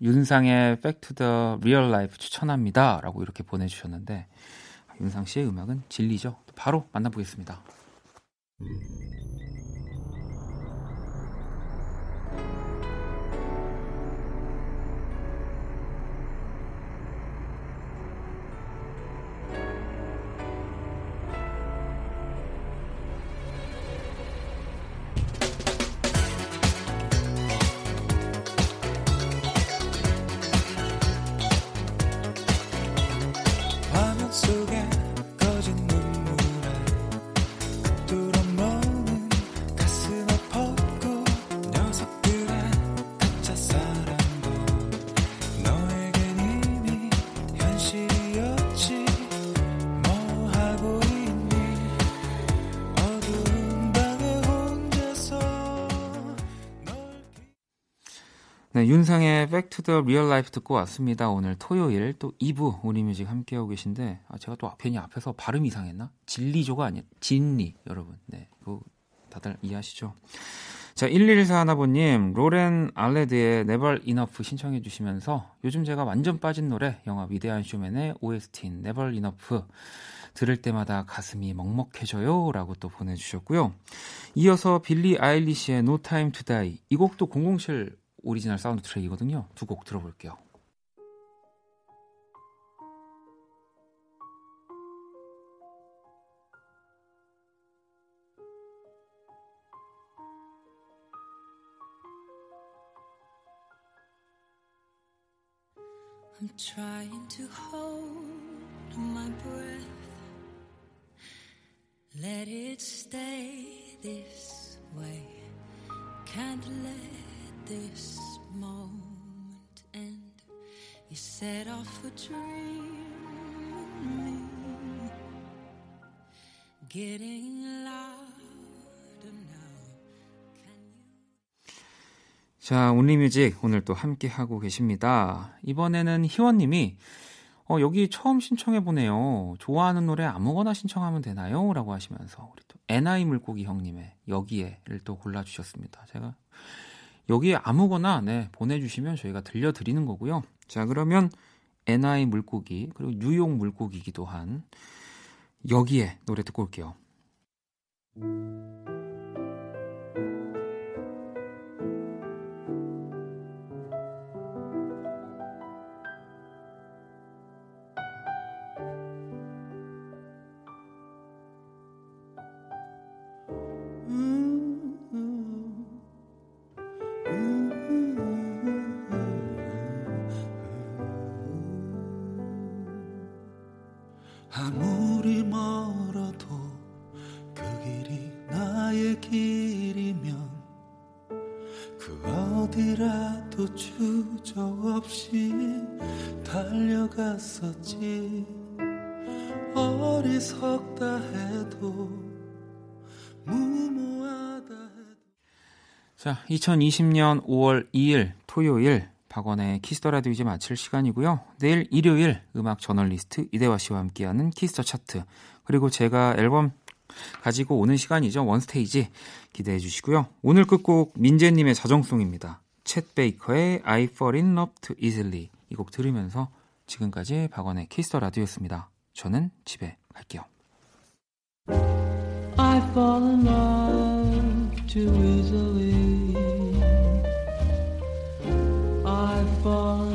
S1: 윤상의 Back to the Real Life 추천합니다. 라고 이렇게 보내주셨는데, 윤상 씨의 음악은 진리죠. 바로 만나보겠습니다. 네, 윤상의 Back to the Real Life 듣고 왔습니다. 오늘 토요일 또 2부 우리뮤직 함께하고 계신데 아, 제가 또 괜히 앞에서 발음 이상했나? 진리조가 아니야. 진리 여러분. 네, 그 다들 이해하시죠? 자, 1114 하나보님, 로렌 알레드의 Never Enough 신청해 주시면서 요즘 제가 완전 빠진 노래 영화 위대한 쇼맨의 OST인 Never Enough 들을 때마다 가슴이 먹먹해져요 라고 또 보내주셨고요. 이어서 빌리 아일리시의 No Time to Die 이 곡도 007 오리지널 사운드 트랙이거든요. 두 곡 들어볼게요.
S5: I'm trying to hold my breath. Let it stay this way. Can't let this moment end. You set off a dream. Getting louder now.
S1: 자, 온리뮤직 오늘 또 함께 하고 계십니다. 이번에는 희원님이 어, 여기 처음 신청해 보네요. 좋아하는 노래 아무거나 신청하면 되나요? 라고 하시면서 우리 또 NI 물고기 형님의 여기에를 또 골라주셨습니다. 제가 여기에 아무거나 네, 보내주시면 저희가 들려드리는 거고요. 자, 그러면 NI 물고기 그리고 뉴욕 물고기기도 한 여기에 노래 듣고 올게요.
S3: 아무리 멀어도 그 길이 나의 길이면 그 어디라도 주저없이 달려갔었지. 어리석다 해도 무모하다 해도.
S1: 자, 2020년 5월 2일 토요일 박원의 키스터 라디오 이제 마칠 시간이고요. 내일 일요일 음악 저널리스트 이대화 씨와 함께하는 키스터 차트 그리고 제가 앨범 가지고 오는 시간이죠. 원스테이지 기대해 주시고요. 오늘 끝곡 민재님의 자정송입니다. 챗 베이커의 I Fall in Love Too Easily 이 곡 들으면서 지금까지 박원의 키스터 라디오였습니다. 저는 집에 갈게요.
S3: I fall in love too easily. far.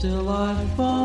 S3: till I fall.